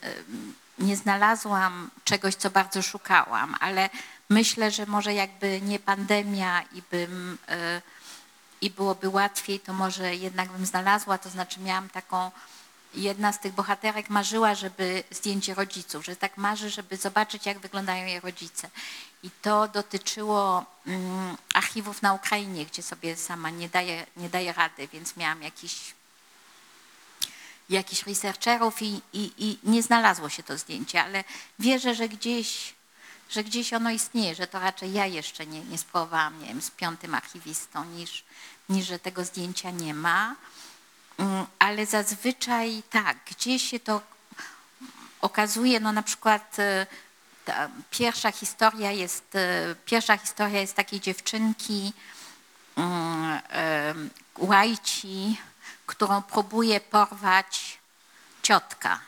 nie znalazłam czegoś, co bardzo szukałam, ale myślę, że może jakby nie pandemia i bym, y, i byłoby łatwiej, to może jednak bym znalazła, to znaczy miałam taką, jedna z tych bohaterek marzyła, żeby zdjęcie rodziców, że tak marzy, żeby zobaczyć, jak wyglądają jej rodzice. I to dotyczyło mm, archiwów na Ukrainie, gdzie sobie sama nie daje, nie daje rady, więc miałam jakiś jakichś researcherów i, i, i nie znalazło się to zdjęcie, ale wierzę, że gdzieś, że gdzieś ono istnieje, że to raczej ja jeszcze nie, nie spróbowałam, nie wiem, z piątym archiwistą, niż, niż że tego zdjęcia nie ma. Mm, Ale zazwyczaj tak, gdzieś się to okazuje, no na przykład ta pierwsza historia jest, e, pierwsza historia jest takiej dziewczynki mm, e, Łajci, którą próbuje porwać ciotka.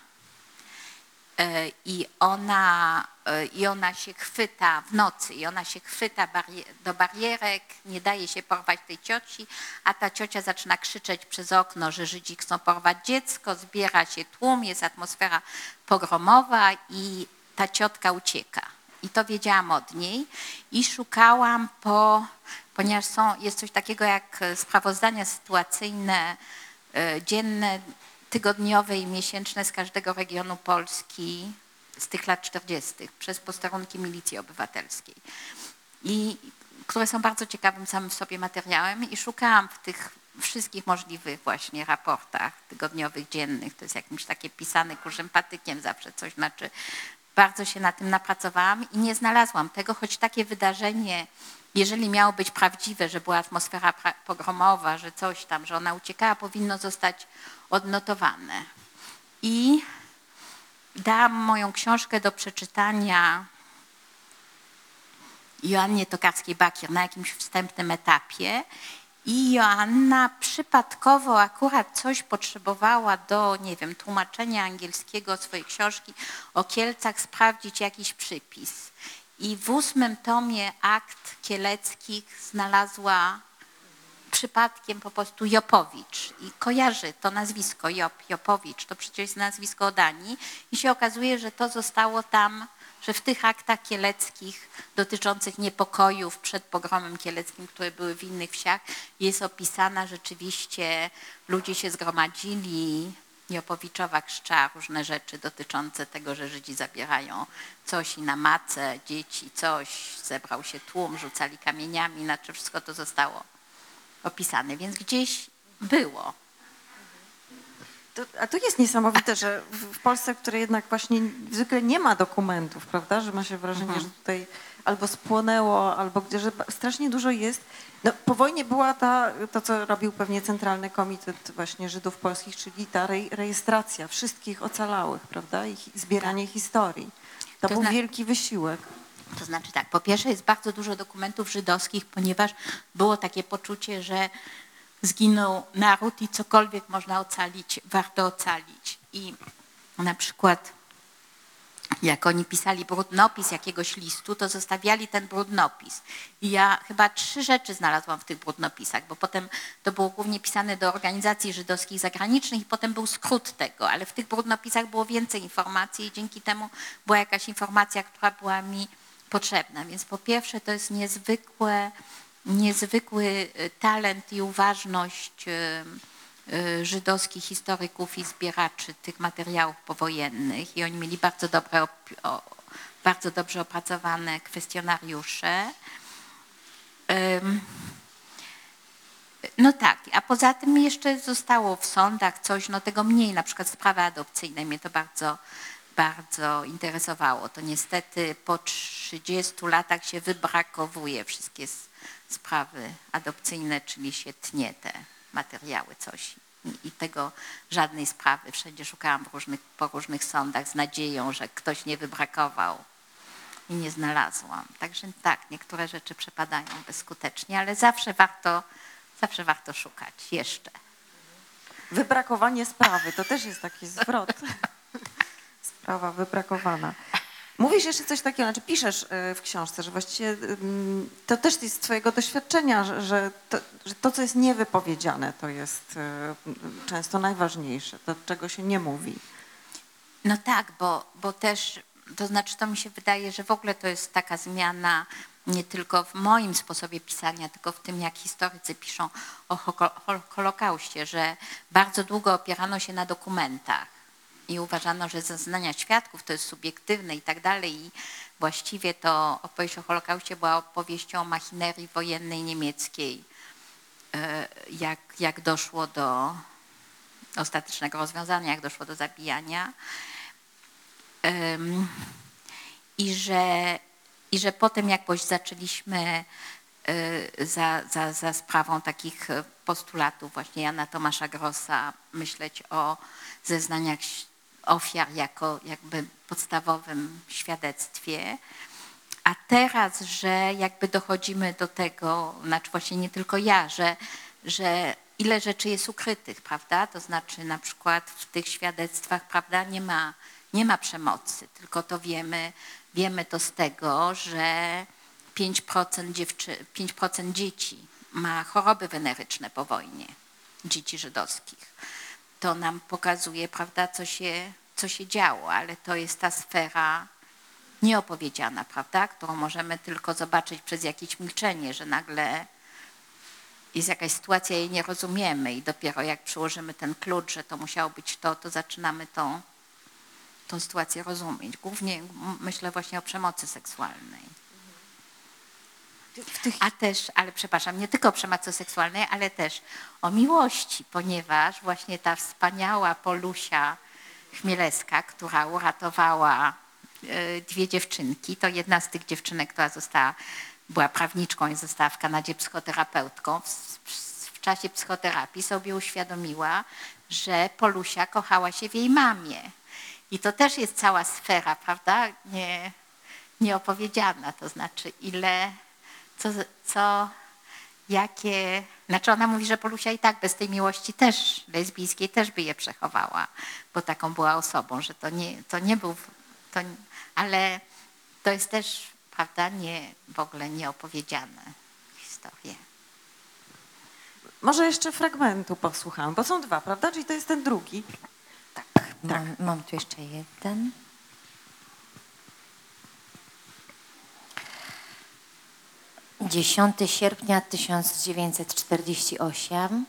E, I ona, e, I ona się chwyta w nocy, i ona się chwyta do barierek, nie daje się porwać tej cioci, a ta ciocia zaczyna krzyczeć przez okno, że Żydzi chcą porwać dziecko, zbiera się tłum, jest atmosfera pogromowa i ta ciotka ucieka. I to wiedziałam od niej i szukałam po, ponieważ są, jest coś takiego jak sprawozdania sytuacyjne, e, dzienne, tygodniowe i miesięczne z każdego regionu Polski z tych lat 40. przez posterunki milicji obywatelskiej. I które są bardzo ciekawym samym w sobie materiałem i szukałam w tych wszystkich możliwych właśnie raportach tygodniowych, dziennych, to jest jakimś takie pisane kurzym patykiem zawsze coś, znaczy bardzo się na tym napracowałam i nie znalazłam tego, choć takie wydarzenie, jeżeli miało być prawdziwe, że była atmosfera pogromowa, że coś tam, że ona uciekała, powinno zostać odnotowane. I dałam moją książkę do przeczytania Joannie Tokarskiej-Bakier na jakimś wstępnym etapie i Joanna przypadkowo akurat coś potrzebowała do, nie wiem, tłumaczenia angielskiego swojej książki o Kielcach, sprawdzić jakiś przypis. I w ósmym tomie akt kieleckich znalazła przypadkiem po prostu Jopowicz. I kojarzy to nazwisko Jop, Jopowicz, to przecież jest nazwisko Danii i się okazuje, że to zostało tam, że w tych aktach kieleckich dotyczących niepokojów przed pogromem kieleckim, które były w innych wsiach, jest opisana rzeczywiście, ludzie się zgromadzili, Jopowiczowa krzcza różne rzeczy dotyczące tego, że Żydzi zabierają coś i na macę, dzieci, coś, zebrał się tłum, rzucali kamieniami, znaczy wszystko to zostało opisane, więc gdzieś było. To, a to jest niesamowite, że w, Polsce, w której jednak właśnie zwykle nie ma dokumentów, prawda, że ma się wrażenie, że tutaj albo spłonęło, albo gdzie, że strasznie dużo jest. No, po wojnie była ta, to, co robił pewnie Centralny Komitet właśnie Żydów Polskich, czyli ta rej, rejestracja wszystkich ocalałych, prawda, i zbieranie historii. To, To był wielki wysiłek. To znaczy tak, po pierwsze jest bardzo dużo dokumentów żydowskich, ponieważ było takie poczucie, że zginął naród i cokolwiek można ocalić, warto ocalić. I na przykład jak oni pisali brudnopis jakiegoś listu, to zostawiali ten brudnopis. I ja chyba trzy rzeczy znalazłam w tych brudnopisach, bo potem to było głównie pisane do organizacji żydowskich zagranicznych i potem był skrót tego, ale w tych brudnopisach było więcej informacji i dzięki temu była jakaś informacja, która była mi potrzebna. Więc po pierwsze to jest niezwykłe, niezwykły y, talent i uważność y, żydowskich historyków i zbieraczy tych materiałów powojennych i oni mieli bardzo, dobre, bardzo dobrze opracowane kwestionariusze. No tak, a poza tym jeszcze zostało w sądach coś, no tego mniej, na przykład sprawy adopcyjne mnie to bardzo, bardzo interesowało. To niestety po 30 latach się wybrakowuje wszystkie sprawy adopcyjne, czyli się tnie te materiały, coś. I- I tego żadnej sprawy. Wszędzie szukałam różnych, po różnych sądach z nadzieją, że ktoś nie wybrakował i nie znalazłam. Także tak, niektóre rzeczy przepadają bezskutecznie, ale zawsze warto, zawsze warto szukać jeszcze. Wybrakowanie sprawy, to też jest taki zwrot. Sprawa wybrakowana. Mówisz jeszcze coś takiego, znaczy piszesz e, w książce, że właściwie ym, to też jest z twojego doświadczenia, że, to, że to, co jest niewypowiedziane, to jest e, często najważniejsze, to czego się nie mówi. No tak, bo, bo też, to znaczy to mi się wydaje, że w ogóle to jest taka zmiana nie tylko w moim sposobie pisania, tylko w tym, jak historycy piszą o Holokauście, że bardzo długo opierano się na dokumentach i uważano, że zeznania świadków to jest subiektywne i tak dalej i właściwie to opowieść o Holokauście była opowieścią o machinerii wojennej niemieckiej, e, jak, jak doszło do ostatecznego rozwiązania, jak doszło do zabijania. I że I że potem jakoś zaczęliśmy y, za, za, za sprawą takich postulatów właśnie Jana Tomasza Grossa myśleć o zeznaniach ofiar jako jakby podstawowym świadectwie. A teraz, że jakby dochodzimy do tego, znaczy właśnie nie tylko ja, że, że ile rzeczy jest ukrytych, prawda? To znaczy na przykład w tych świadectwach, prawda, nie ma, nie ma przemocy, tylko to wiemy, wiemy to z tego, że 5% dziewczy, 5% dzieci ma choroby weneryczne po wojnie, dzieci żydowskich. To nam pokazuje, prawda, co się, co się działo, ale to jest ta sfera nieopowiedziana, prawda, którą możemy tylko zobaczyć przez jakieś milczenie, że nagle jest jakaś sytuacja, jej nie rozumiemy i dopiero jak przyłożymy ten klucz, że to musiało być to, to zaczynamy tą, tą sytuację rozumieć. Głównie myślę właśnie o przemocy seksualnej. A też, ale przepraszam, nie tylko o przemocy seksualnej, ale też o miłości, ponieważ właśnie ta wspaniała Polusia Chmielewska, która uratowała e, dwie dziewczynki, to jedna z tych dziewczynek, która została, była prawniczką i została w Kanadzie psychoterapeutką. W czasie psychoterapii sobie uświadomiła, że Polusia kochała się w jej mamie. I to też jest cała sfera, prawda, nie, nieopowiedziana, to znaczy ile, co, co, jakie, znaczy ona mówi, że Polusia i tak bez tej miłości też lesbijskiej też by je przechowała, bo taką była osobą, że to nie, to nie był, to, ale to jest też, prawda, nie, w ogóle nieopowiedziane historie. Może jeszcze fragmentu posłuchamy, bo są dwa, prawda? Czyli to jest ten drugi. Tak, mam, mam tu jeszcze jeden. Dziesiąty sierpnia 1948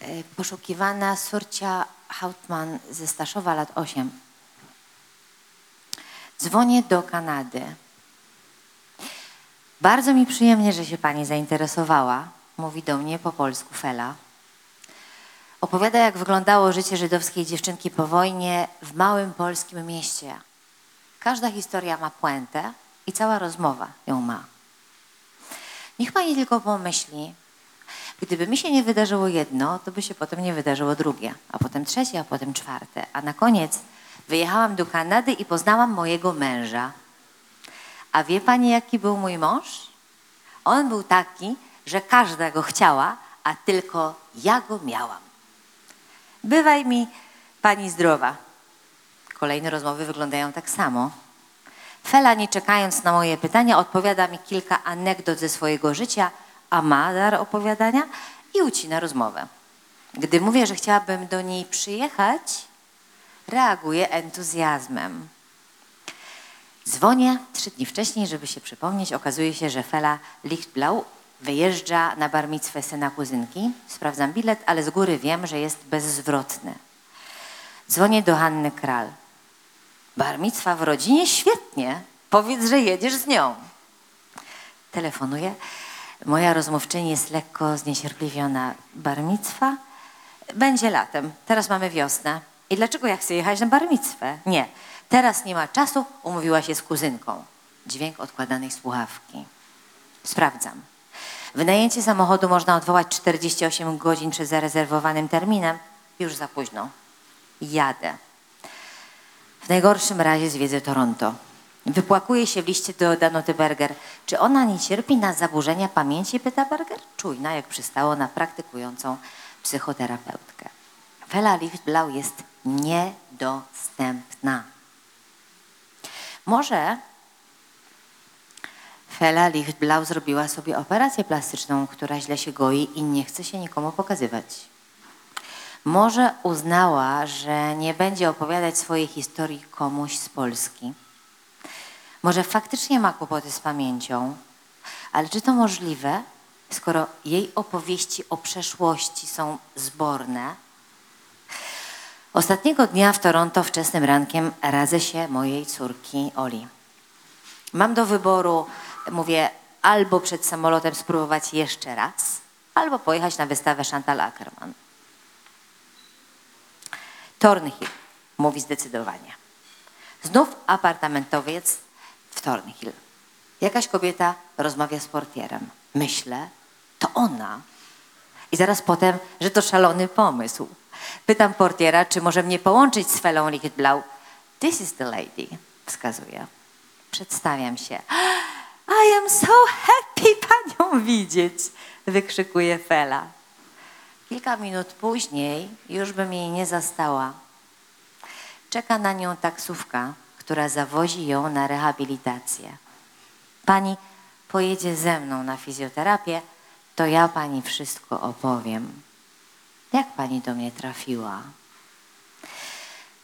e, poszukiwana Surcia Hautman ze Staszowa lat 8. Dzwonię do Kanady. Bardzo mi przyjemnie, że się pani zainteresowała, mówi do mnie po polsku Fela. Opowiada, jak wyglądało życie żydowskiej dziewczynki po wojnie w małym polskim mieście. Każda historia ma puentę i cała rozmowa ją ma. Niech pani tylko pomyśli, gdyby mi się nie wydarzyło jedno, to by się potem nie wydarzyło drugie, a potem trzecie, a potem czwarte. A na koniec wyjechałam do Kanady i poznałam mojego męża. A wie pani, jaki był mój mąż? On był taki, że każda go chciała, a tylko ja go miałam. Bywaj mi pani zdrowa. Kolejne rozmowy wyglądają tak samo. Fela, nie czekając na moje pytania, odpowiada mi kilka anegdot ze swojego życia, a ma dar opowiadania i ucina rozmowę. Gdy mówię, że chciałabym do niej przyjechać, reaguje entuzjazmem. Dzwonię trzy dni wcześniej, żeby się przypomnieć. Okazuje się, że Fela Lichtblau wyjeżdża na barmicwę syna kuzynki. Sprawdzam bilet, ale z góry wiem, że jest bezzwrotny. Dzwonię do Hanny Kral. Barmicwa w rodzinie? Świetnie. Powiedz, że jedziesz z nią. Telefonuję. Moja rozmówczyni jest lekko zniecierpliwiona. Barmicwa? Będzie latem. Teraz mamy wiosnę. I dlaczego ja chcę jechać na barmicwę? Nie. Teraz nie ma czasu, umówiła się z kuzynką. Dźwięk odkładanej słuchawki. Sprawdzam. Wynajęcie samochodu można odwołać 48 godzin przed zarezerwowanym terminem. Już za późno. Jadę. W najgorszym razie zwiedzę Toronto. Wypłakuje się w liście do Danuty Berger. Czy ona nie cierpi na zaburzenia pamięci, pyta Berger? Czujna, jak przystało na praktykującą psychoterapeutkę. Fela Lichtblau jest niedostępna. Może Fela Lichtblau zrobiła sobie operację plastyczną, która źle się goi i nie chce się nikomu pokazywać. Może uznała, że nie będzie opowiadać swojej historii komuś z Polski. Może faktycznie ma kłopoty z pamięcią, ale czy to możliwe, skoro jej opowieści o przeszłości są zborne? Ostatniego dnia w Toronto wczesnym rankiem radzę się mojej córki Oli. Mam do wyboru, mówię, albo przed samolotem spróbować jeszcze raz, albo pojechać na wystawę Chantal Ackerman. Thornhill mówi zdecydowanie. Znów apartamentowiec w Thornhill. Jakaś kobieta rozmawia z portierem. Myślę, to ona. I zaraz potem, że to szalony pomysł. Pytam portiera, czy może mnie połączyć z Felą Lichtblau. This is the lady, wskazuje. Przedstawiam się. I am so happy panią widzieć, wykrzykuje Fela. Kilka minut później już bym jej nie zastała. Czeka na nią taksówka, która zawozi ją na rehabilitację. Pani pojedzie ze mną na fizjoterapię, to ja pani wszystko opowiem. Jak pani do mnie trafiła?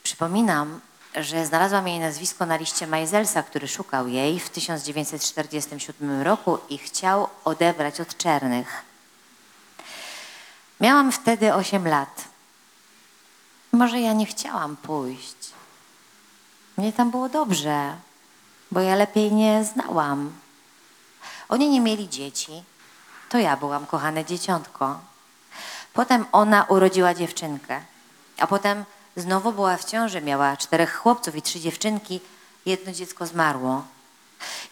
Przypominam, że znalazłam jej nazwisko na liście Majzelsa, który szukał jej w 1947 roku i chciał odebrać od czernych. Miałam wtedy 8 lat. Może ja nie chciałam pójść. Mnie tam było dobrze, bo ja lepiej nie znałam. Oni nie mieli dzieci, to ja byłam kochane dzieciątko. Potem ona urodziła dziewczynkę, a potem znowu była w ciąży, miała czterech chłopców i trzy dziewczynki, jedno dziecko zmarło.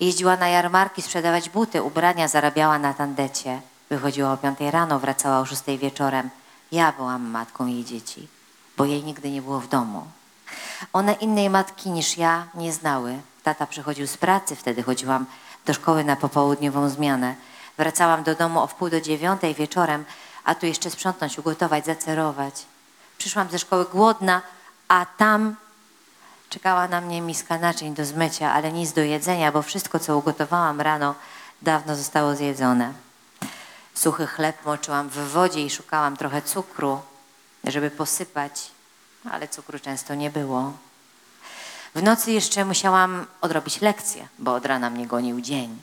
Jeździła na jarmarki sprzedawać buty, ubrania, zarabiała na tandecie. Wychodziła o piątej rano, wracała o szóstej wieczorem. Ja byłam matką jej dzieci, bo jej nigdy nie było w domu. One innej matki niż ja nie znały. Tata przychodził z pracy, wtedy chodziłam do szkoły na popołudniową zmianę. Wracałam do domu o wpół do dziewiątej wieczorem, a tu jeszcze sprzątnąć, ugotować, zacerować. Przyszłam ze szkoły głodna, a tam czekała na mnie miska naczyń do zmycia, ale nic do jedzenia, bo wszystko, co ugotowałam rano, dawno zostało zjedzone. Suchy chleb moczyłam w wodzie i szukałam trochę cukru, żeby posypać, ale cukru często nie było. W nocy jeszcze musiałam odrobić lekcję, bo od rana mnie gonił dzień.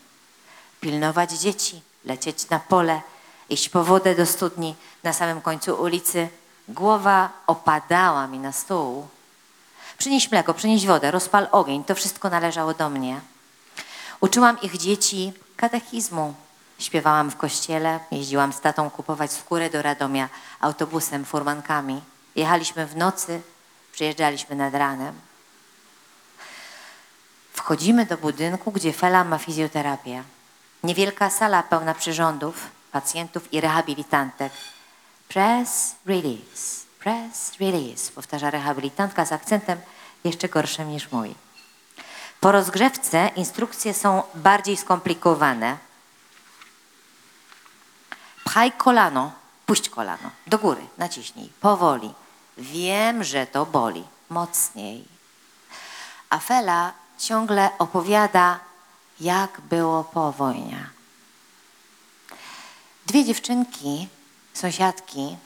Pilnować dzieci, lecieć na pole, iść po wodę do studni na samym końcu ulicy. Głowa opadała mi na stół. Przynieś mleko, przynieś wodę, rozpal ogień, to wszystko należało do mnie. Uczyłam ich dzieci katechizmu. Śpiewałam w kościele, jeździłam z tatą kupować skórę do Radomia autobusem, furmankami. Jechaliśmy w nocy, przyjeżdżaliśmy nad ranem. Wchodzimy do budynku, gdzie Fela ma fizjoterapię. Niewielka sala pełna przyrządów, pacjentów i rehabilitantek. Press, release, press, release, powtarza rehabilitantka z akcentem jeszcze gorszym niż mój. Po rozgrzewce instrukcje są bardziej skomplikowane. Pchaj kolano, puść kolano, do góry, naciśnij, powoli. Wiem, że to boli, mocniej. A Fela ciągle opowiada, jak było po wojnie. Dwie dziewczynki, sąsiadki,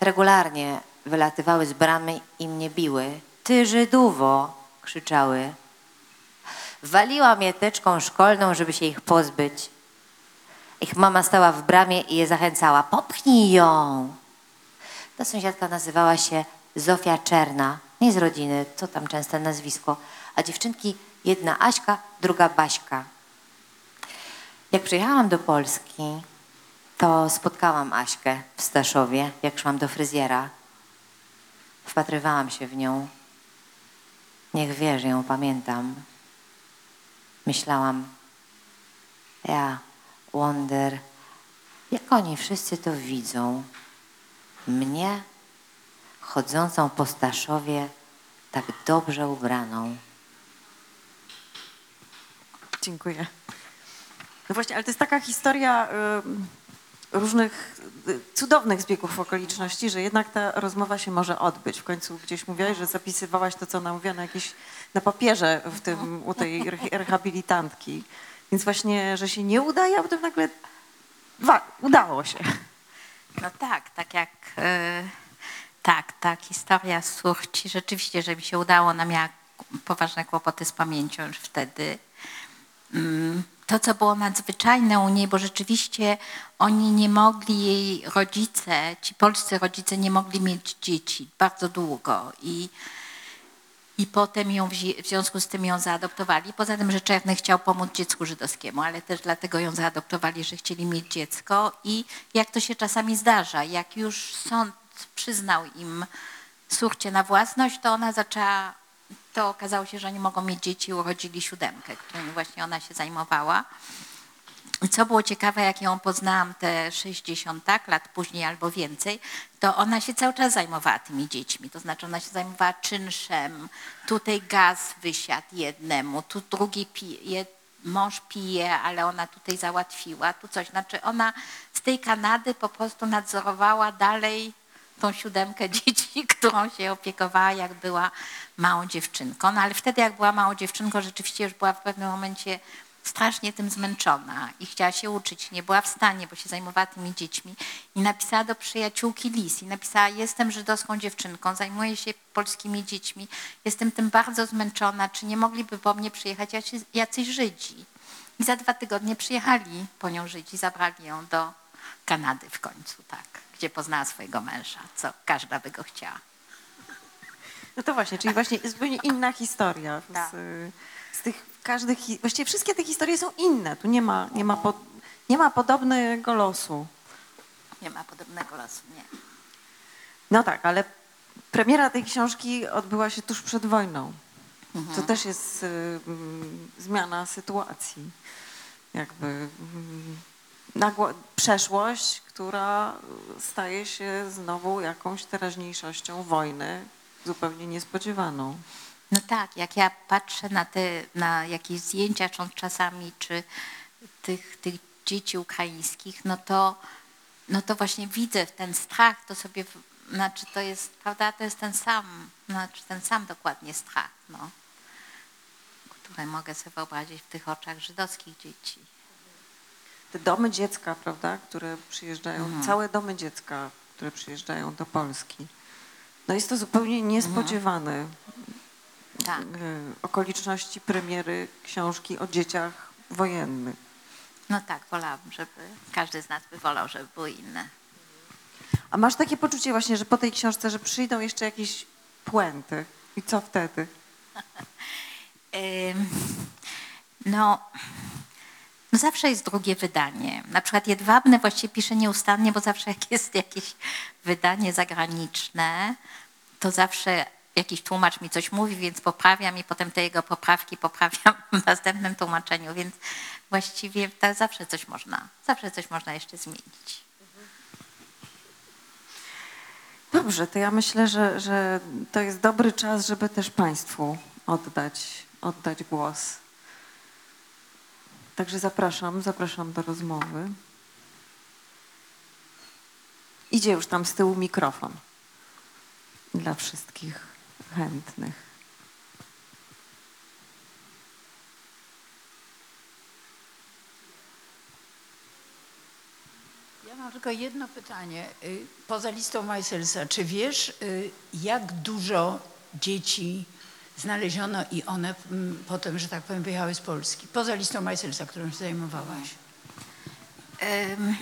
regularnie wylatywały z bramy i mnie biły. Ty krzyczały. Waliłam je teczką szkolną, żeby się ich pozbyć. Ich mama stała w bramie i je zachęcała. Popchnij ją! Ta sąsiadka nazywała się Zofia Czerna. Nie z rodziny, co tam częste nazwisko. A dziewczynki, jedna Aśka, druga Baśka. Jak przyjechałam do Polski, to spotkałam Aśkę w Staszowie, jak szłam do fryzjera. Wpatrywałam się w nią. Niech wie, że ją pamiętam. Myślałam, ja, wonder, jak oni wszyscy to widzą. Mnie, chodzącą po Staszowie, tak dobrze ubraną. Dziękuję. No właśnie, ale to jest taka historia y, różnych y, cudownych zbiegów okoliczności, że jednak ta rozmowa się może odbyć. W końcu gdzieś mówiłaś, że zapisywałaś to, co namówione jakieś na papierze w tym, u tej re- rehabilitantki. Więc właśnie, że się nie udaje, a potem nagle wa- udało się. No tak, tak jak e, tak, tak, historia z Surci, rzeczywiście, że mi się udało, ona miała poważne kłopoty z pamięcią już wtedy. Mm, To, co było nadzwyczajne u niej, bo rzeczywiście oni nie mogli, jej rodzice, ci polscy rodzice nie mogli mieć dzieci bardzo długo i i potem ją w związku z tym ją zaadoptowali. Poza tym, że Czerny chciał pomóc dziecku żydowskiemu, ale też dlatego ją zaadoptowali, że chcieli mieć dziecko. I jak to się czasami zdarza, jak już sąd przyznał im surcie na własność, to ona zaczęła to okazało się, że nie mogą mieć dzieci urodzili siódemkę, którą właśnie ona się zajmowała. Co było ciekawe, jak ją poznałam te 60 tak, lat później albo więcej, to ona się cały czas zajmowała tymi dziećmi. To znaczy ona się zajmowała czynszem, tutaj gaz wysiadł jednemu, tu drugi pije, mąż pije, ale ona tutaj załatwiła, tu coś. Znaczy ona z tej Kanady po prostu nadzorowała dalej tą siódemkę dzieci, którą się opiekowała, jak była małą dziewczynką. No ale wtedy, jak była małą dziewczynką, rzeczywiście już była w pewnym momencie strasznie tym zmęczona i chciała się uczyć. Nie była w stanie, bo się zajmowała tymi dziećmi. I napisała do przyjaciółki Lis i napisała, jestem żydowską dziewczynką, zajmuję się polskimi dziećmi, jestem tym bardzo zmęczona, czy nie mogliby po mnie przyjechać jacy- jacyś Żydzi? I za dwa tygodnie przyjechali po nią Żydzi, zabrali ją do Kanady w końcu, tak, gdzie poznała swojego męża, co każda by go chciała. No to właśnie, czyli właśnie zupełnie inna historia. Tak. Z, y, z tych każdych, hi- właściwie wszystkie te historie są inne. Tu nie ma, nie ma, po, nie ma podobnego losu. Nie ma podobnego losu, nie. No tak, ale premiera tej książki odbyła się tuż przed wojną. To też jest y, zmiana sytuacji. Jakby nagła, przeszłość, która staje się znowu jakąś teraźniejszością wojny, zupełnie niespodziewaną. No tak, jak ja patrzę na te, na jakieś zdjęcia czasami, czy tych, tych dzieci ukraińskich, no to, no to właśnie widzę ten strach, to sobie, znaczy to jest, prawda, to jest ten sam, znaczy ten sam dokładnie strach, no, który mogę sobie wyobrazić w tych oczach żydowskich dzieci. te domy dziecka, prawda, które przyjeżdżają, całe domy dziecka, które przyjeżdżają do Polski. No jest to zupełnie niespodziewane. Tak. y, Okoliczności premiery książki o dzieciach wojennych. No tak, wolałabym, żeby, każdy z nas by wolał, żeby były inne. A masz takie poczucie właśnie, że po tej książce, że przyjdą jeszcze jakieś puenty i co wtedy? No, no zawsze jest drugie wydanie. Na przykład Jedwabne właściwie pisze nieustannie, bo zawsze jak jest jakieś wydanie zagraniczne, to zawsze jakiś tłumacz mi coś mówi, więc poprawiam i potem te jego poprawki poprawiam w następnym tłumaczeniu, więc właściwie tak zawsze coś można, zawsze coś można jeszcze zmienić. Dobrze, to ja myślę, że, że to jest dobry czas, żeby też Państwu oddać, oddać głos. Także zapraszam, zapraszam do rozmowy. Idzie już tam z tyłu mikrofon dla wszystkich chętnych. Ja mam tylko jedno pytanie. Y, Poza listą Majselsa, czy wiesz, y, jak dużo dzieci znaleziono i one mm, potem, że tak powiem, wyjechały z Polski? Poza listą Majselsa, którą się zajmowałaś. Ym,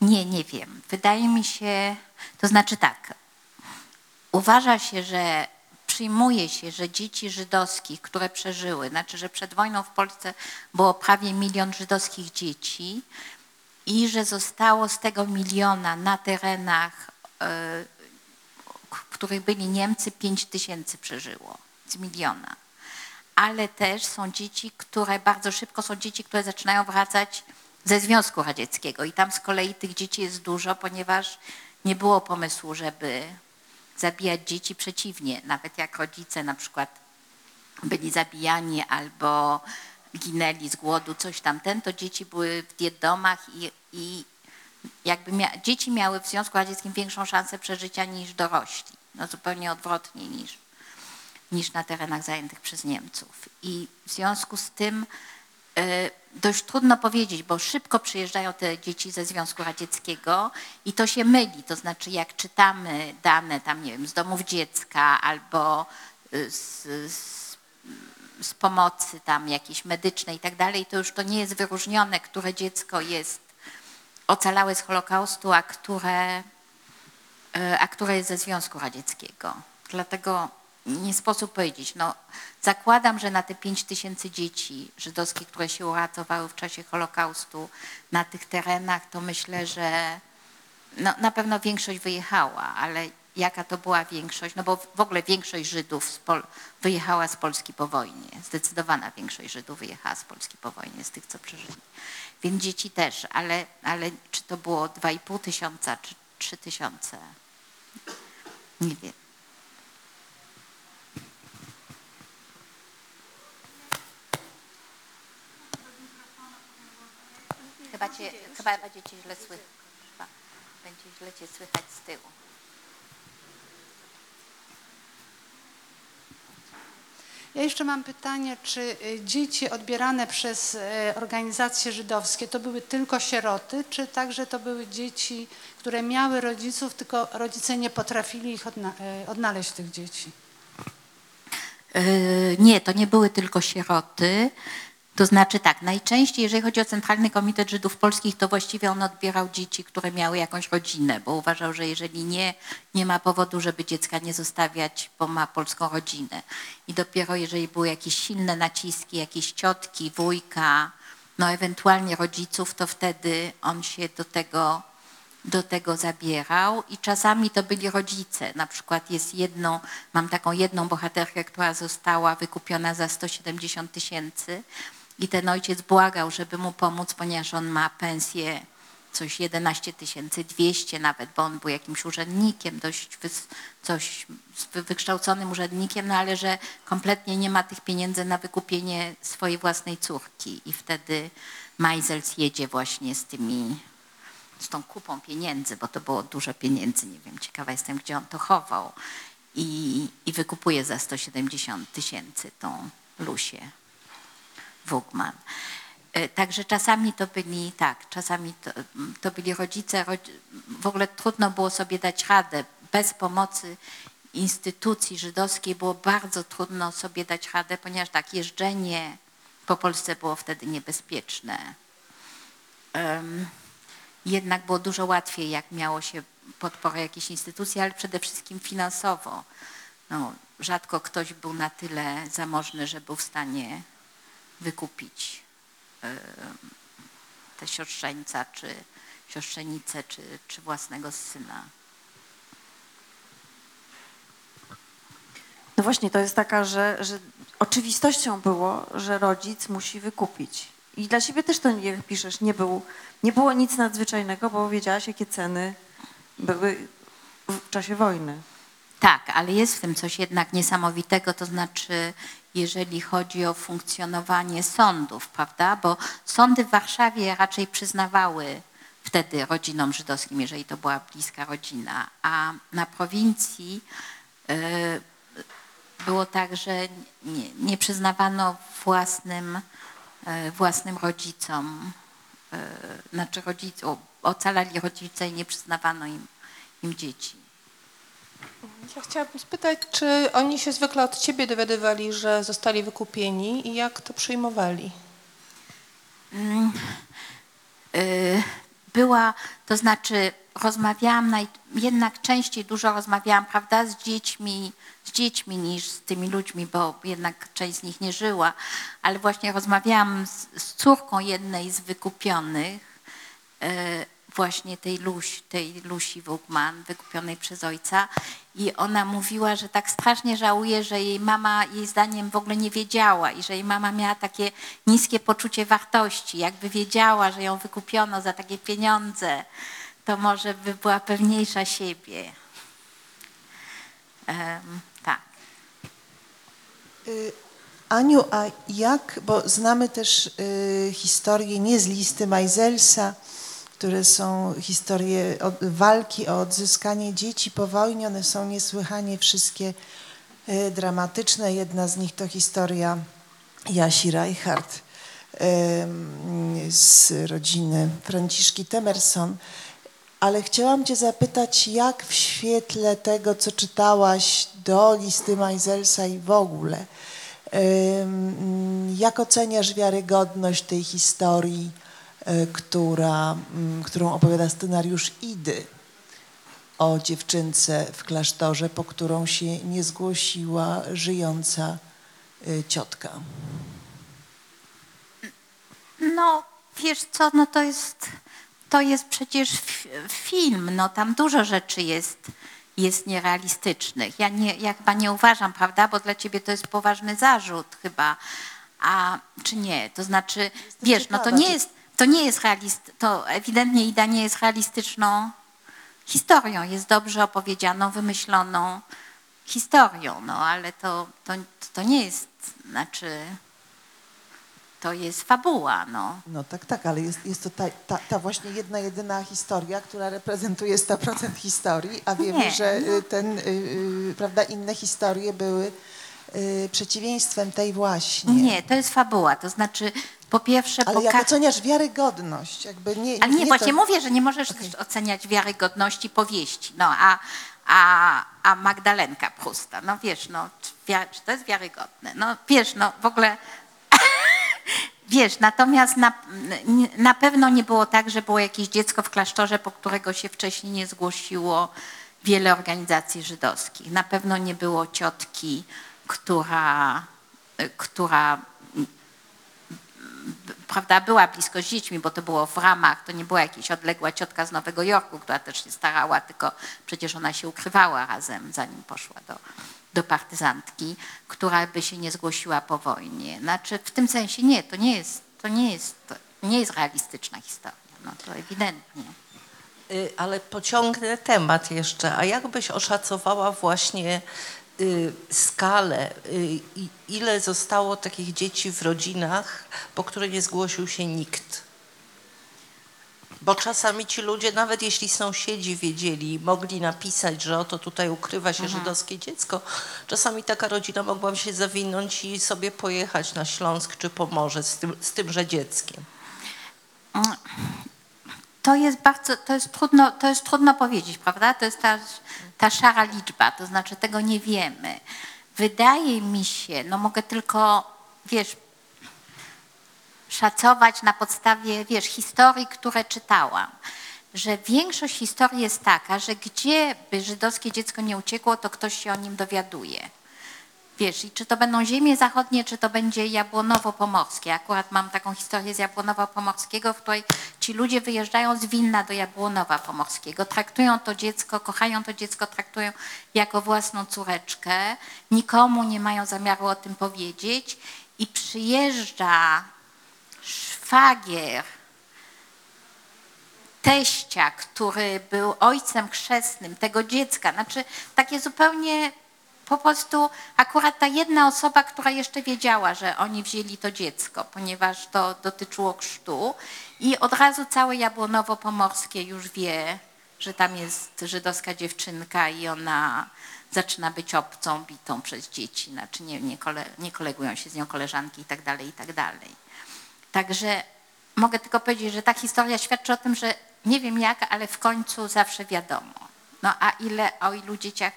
Nie, nie wiem. Wydaje mi się, to znaczy tak. Uważa się, że przyjmuje się, że dzieci żydowskich, które przeżyły, znaczy, że przed wojną w Polsce było prawie milion żydowskich dzieci i że zostało z tego miliona na terenach, e, w których byli Niemcy, 5 tysięcy przeżyło z miliona ale też są dzieci, które bardzo szybko są dzieci, które zaczynają wracać ze Związku Radzieckiego. I tam z kolei tych dzieci jest dużo, ponieważ nie było pomysłu, żeby zabijać dzieci przeciwnie. Nawet jak rodzice na przykład byli zabijani albo ginęli z głodu, coś tamten, to dzieci były w dietdomach i, i jakby mia- dzieci miały w Związku Radzieckim większą szansę przeżycia niż dorośli. No zupełnie odwrotnie niż niż na terenach zajętych przez Niemców. I w związku z tym dość trudno powiedzieć, bo szybko przyjeżdżają te dzieci ze Związku Radzieckiego i to się myli. To znaczy, jak czytamy dane tam, nie wiem, z domów dziecka albo y, z, z, z pomocy tam jakiejś medycznej i tak dalej, to już to nie jest wyróżnione, które dziecko jest ocalałe z Holokaustu, a które e, a które jest ze Związku Radzieckiego. Dlatego nie sposób powiedzieć. No, zakładam, że na te 5 tysięcy dzieci żydowskich, które się uratowały w czasie Holokaustu na tych terenach, to myślę, że no, na pewno większość wyjechała, ale jaka to była większość, no bo w ogóle większość Żydów z wyjechała z Polski po wojnie. Zdecydowana większość Żydów wyjechała z Polski po wojnie, z tych, co przeżyli. Więc dzieci też, ale, ale czy to było 2,5 tysiąca, czy 3 tysiące? Nie wiem. Chyba, cię, chyba będzie cię źle słychać. Chyba Będzie źle cię słychać z tyłu. Ja jeszcze mam pytanie, czy y, dzieci odbierane przez y, organizacje żydowskie to były tylko sieroty, czy także to były dzieci, które miały rodziców, tylko rodzice nie potrafili ich odna- y, odnaleźć tych dzieci? Yy, Nie, to nie były tylko sieroty. To znaczy tak, najczęściej, jeżeli chodzi o Centralny Komitet Żydów Polskich, to właściwie on odbierał dzieci, które miały jakąś rodzinę, bo uważał, że jeżeli nie, nie ma powodu, żeby dziecka nie zostawiać, bo ma polską rodzinę. I dopiero jeżeli były jakieś silne naciski, jakieś ciotki, wujka, no ewentualnie rodziców, to wtedy on się do tego do tego zabierał i czasami to byli rodzice. Na przykład jest jedną, mam taką jedną bohaterkę, która została wykupiona za 170 tysięcy i ten ojciec błagał, żeby mu pomóc, ponieważ on ma pensję coś 11 tysięcy 200 nawet, bo on był jakimś urzędnikiem, dość wys, coś wy- wykształconym urzędnikiem, no ale że kompletnie nie ma tych pieniędzy na wykupienie swojej własnej córki. I wtedy Meisels jedzie właśnie z tymi z tą kupą pieniędzy, bo to było dużo pieniędzy, nie wiem, ciekawa jestem, gdzie on to chował. I, i wykupuje za 170 tysięcy tą Lusię Wugman. E, Także czasami to byli, tak, czasami to, to byli rodzice, rodzi- w ogóle trudno było sobie dać radę. Bez pomocy instytucji żydowskiej było bardzo trudno sobie dać radę, ponieważ tak, jeżdżenie po Polsce było wtedy niebezpieczne. Jednak było dużo łatwiej, jak miało się podporę jakiejś instytucji, ale przede wszystkim finansowo. No, rzadko ktoś był na tyle zamożny, że był w stanie wykupić te siostrzeńca, czy siostrzenicę, czy, czy własnego syna. No właśnie, to jest taka, że, że oczywistością było, że rodzic musi wykupić. I dla ciebie też to, jak piszesz, nie, był, nie było nic nadzwyczajnego, bo wiedziałaś, jakie ceny były w czasie wojny. Tak, ale jest w tym coś jednak niesamowitego, to znaczy, jeżeli chodzi o funkcjonowanie sądów, prawda? Bo sądy w Warszawie raczej przyznawały wtedy rodzinom żydowskim, jeżeli to była bliska rodzina, a na prowincji y, było tak, że nie, nie przyznawano własnym, y, własnym rodzicom, y, znaczy rodzicom, ocalali rodzice i nie przyznawano im, im dzieci. Ja chciałabym spytać, czy oni się zwykle od ciebie dowiadywali, że zostali wykupieni i jak to przyjmowali? Mm, y, była, to znaczy rozmawiałam, naj, jednak częściej dużo rozmawiałam, prawda, z dziećmi, z dziećmi niż z tymi ludźmi, bo jednak część z nich nie żyła, ale właśnie rozmawiałam z, z córką jednej z wykupionych, y, właśnie tej, Luś, tej Lusi Wugman, wykupionej przez ojca i ona mówiła, że tak strasznie żałuje, że jej mama jej zdaniem w ogóle nie wiedziała i że jej mama miała takie niskie poczucie wartości. Jakby wiedziała, że ją wykupiono za takie pieniądze, to może by była pewniejsza siebie. Em, tak. Y, Aniu, a jak, bo znamy też y, historie nie z listy Majzelsa, które są historie walki o odzyskanie dzieci po wojnie. One są niesłychanie wszystkie y, dramatyczne. Jedna z nich to historia Jasi Reichardt z rodziny Franciszki Temerson. Ale chciałam Cię zapytać, jak w świetle tego, co czytałaś do listy Majzelsa i w ogóle, jak oceniasz wiarygodność tej historii, która, mm, którą opowiada scenariusz Idy o dziewczynce w klasztorze, po którą się nie zgłosiła żyjąca y, ciotka? No, wiesz co, no to jest, to jest przecież film, no tam dużo rzeczy jest, jest nierealistycznych. Ja, nie, ja chyba nie uważam, prawda, bo dla ciebie to jest poważny zarzut chyba, a czy nie? To znaczy, wiesz, no to ciekawa, nie jest, to nie jest realist, to ewidentnie Ida nie jest realistyczną historią, jest dobrze opowiedzianą, wymyśloną historią, no ale to, to, to nie jest, znaczy, to jest fabuła, no. No tak, tak, ale jest, jest to ta, ta, ta właśnie jedna, jedyna historia, która reprezentuje 100% historii, a wiemy, Nie, że no. y, ten, y, y, prawda, inne historie były przeciwieństwem tej właśnie. Nie, to jest fabuła, to znaczy po pierwsze Ale jak oceniasz wiarygodność, jakby nie... Ale nie, to- właśnie mówię, że nie możesz też oceniać wiarygodności powieści. No, a, a, a Magdalenka Prusta, no wiesz, no, czy, to jest wiarygodne? No wiesz, no w ogóle, wiesz, natomiast na, na pewno nie było tak, że było jakieś dziecko w klasztorze, po którego się wcześniej nie zgłosiło wiele organizacji żydowskich. Na pewno nie było ciotki, która, która prawda, była blisko z dziećmi, bo to było w ramach, to nie była jakaś odległa ciotka z Nowego Jorku, która też się starała, tylko przecież ona się ukrywała razem, zanim poszła do, do partyzantki, która by się nie zgłosiła po wojnie. Znaczy w tym sensie nie, to nie jest, to nie jest, to nie jest realistyczna historia, no to ewidentnie. Y, Ale pociągnę temat jeszcze. A jak byś oszacowała właśnie skalę, y, i ile zostało takich dzieci w rodzinach, po które nie zgłosił się nikt? Bo czasami ci ludzie, nawet jeśli sąsiedzi wiedzieli, mogli napisać, że oto tutaj ukrywa się żydowskie dziecko, czasami taka rodzina mogła się zawinąć i sobie pojechać na Śląsk czy Pomorze z, tym, z tymże dzieckiem. To jest bardzo, to jest trudno, to jest trudno powiedzieć, prawda? To jest ta, ta szara liczba, to znaczy tego nie wiemy. Wydaje mi się, no mogę tylko, wiesz, szacować na podstawie, wiesz, historii, które czytałam, że większość historii jest taka, że gdzie by żydowskie dziecko nie uciekło, to ktoś się o nim dowiaduje. Wiesz, i czy to będą ziemie zachodnie, czy to będzie Jabłonowo-Pomorskie. Akurat mam taką historię z Jabłonowa-Pomorskiego, w której ci ludzie wyjeżdżają z Wilna do Jabłonowa-Pomorskiego, traktują to dziecko, kochają to dziecko, traktują jako własną córeczkę, nikomu nie mają zamiaru o tym powiedzieć i przyjeżdża szwagier teścia, który był ojcem chrzestnym tego dziecka. Znaczy takie zupełnie po prostu akurat ta jedna osoba, która jeszcze wiedziała, że oni wzięli to dziecko, ponieważ to dotyczyło chrztu i od razu całe Jabłonowo-Pomorskie już wie, że tam jest żydowska dziewczynka i ona zaczyna być obcą, bitą przez dzieci, znaczy nie, nie, kole, nie kolegują się z nią koleżanki i tak dalej, i tak. Także mogę tylko powiedzieć, że ta historia świadczy o tym, że nie wiem jak, ale w końcu zawsze wiadomo. No a ile o ilu dzieciach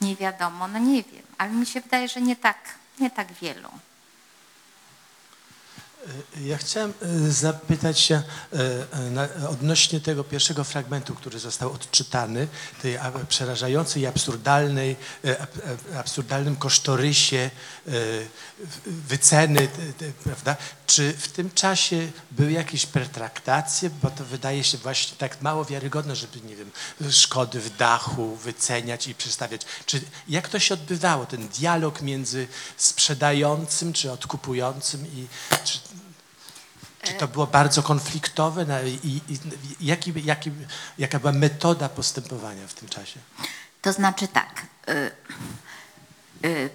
nie wiadomo, no nie wiem, ale mi się wydaje, że nie tak, nie tak wielu. Ja chciałem e, zapytać się e, e, odnośnie tego pierwszego fragmentu, który został odczytany, tej przerażającej absurdalnej, e, ab- ab- absurdalnym kosztorysie e, wyceny, prawda? Czy w tym czasie były jakieś pertraktacje, bo to wydaje się właśnie tak mało wiarygodne, żeby, nie wiem, szkody w dachu wyceniać i przedstawiać. Czy jak to się odbywało, ten dialog między sprzedającym czy odkupującym i czy, czy to było bardzo konfliktowe i, i jaki, jaki, jaka była metoda postępowania w tym czasie? To znaczy tak. y, y,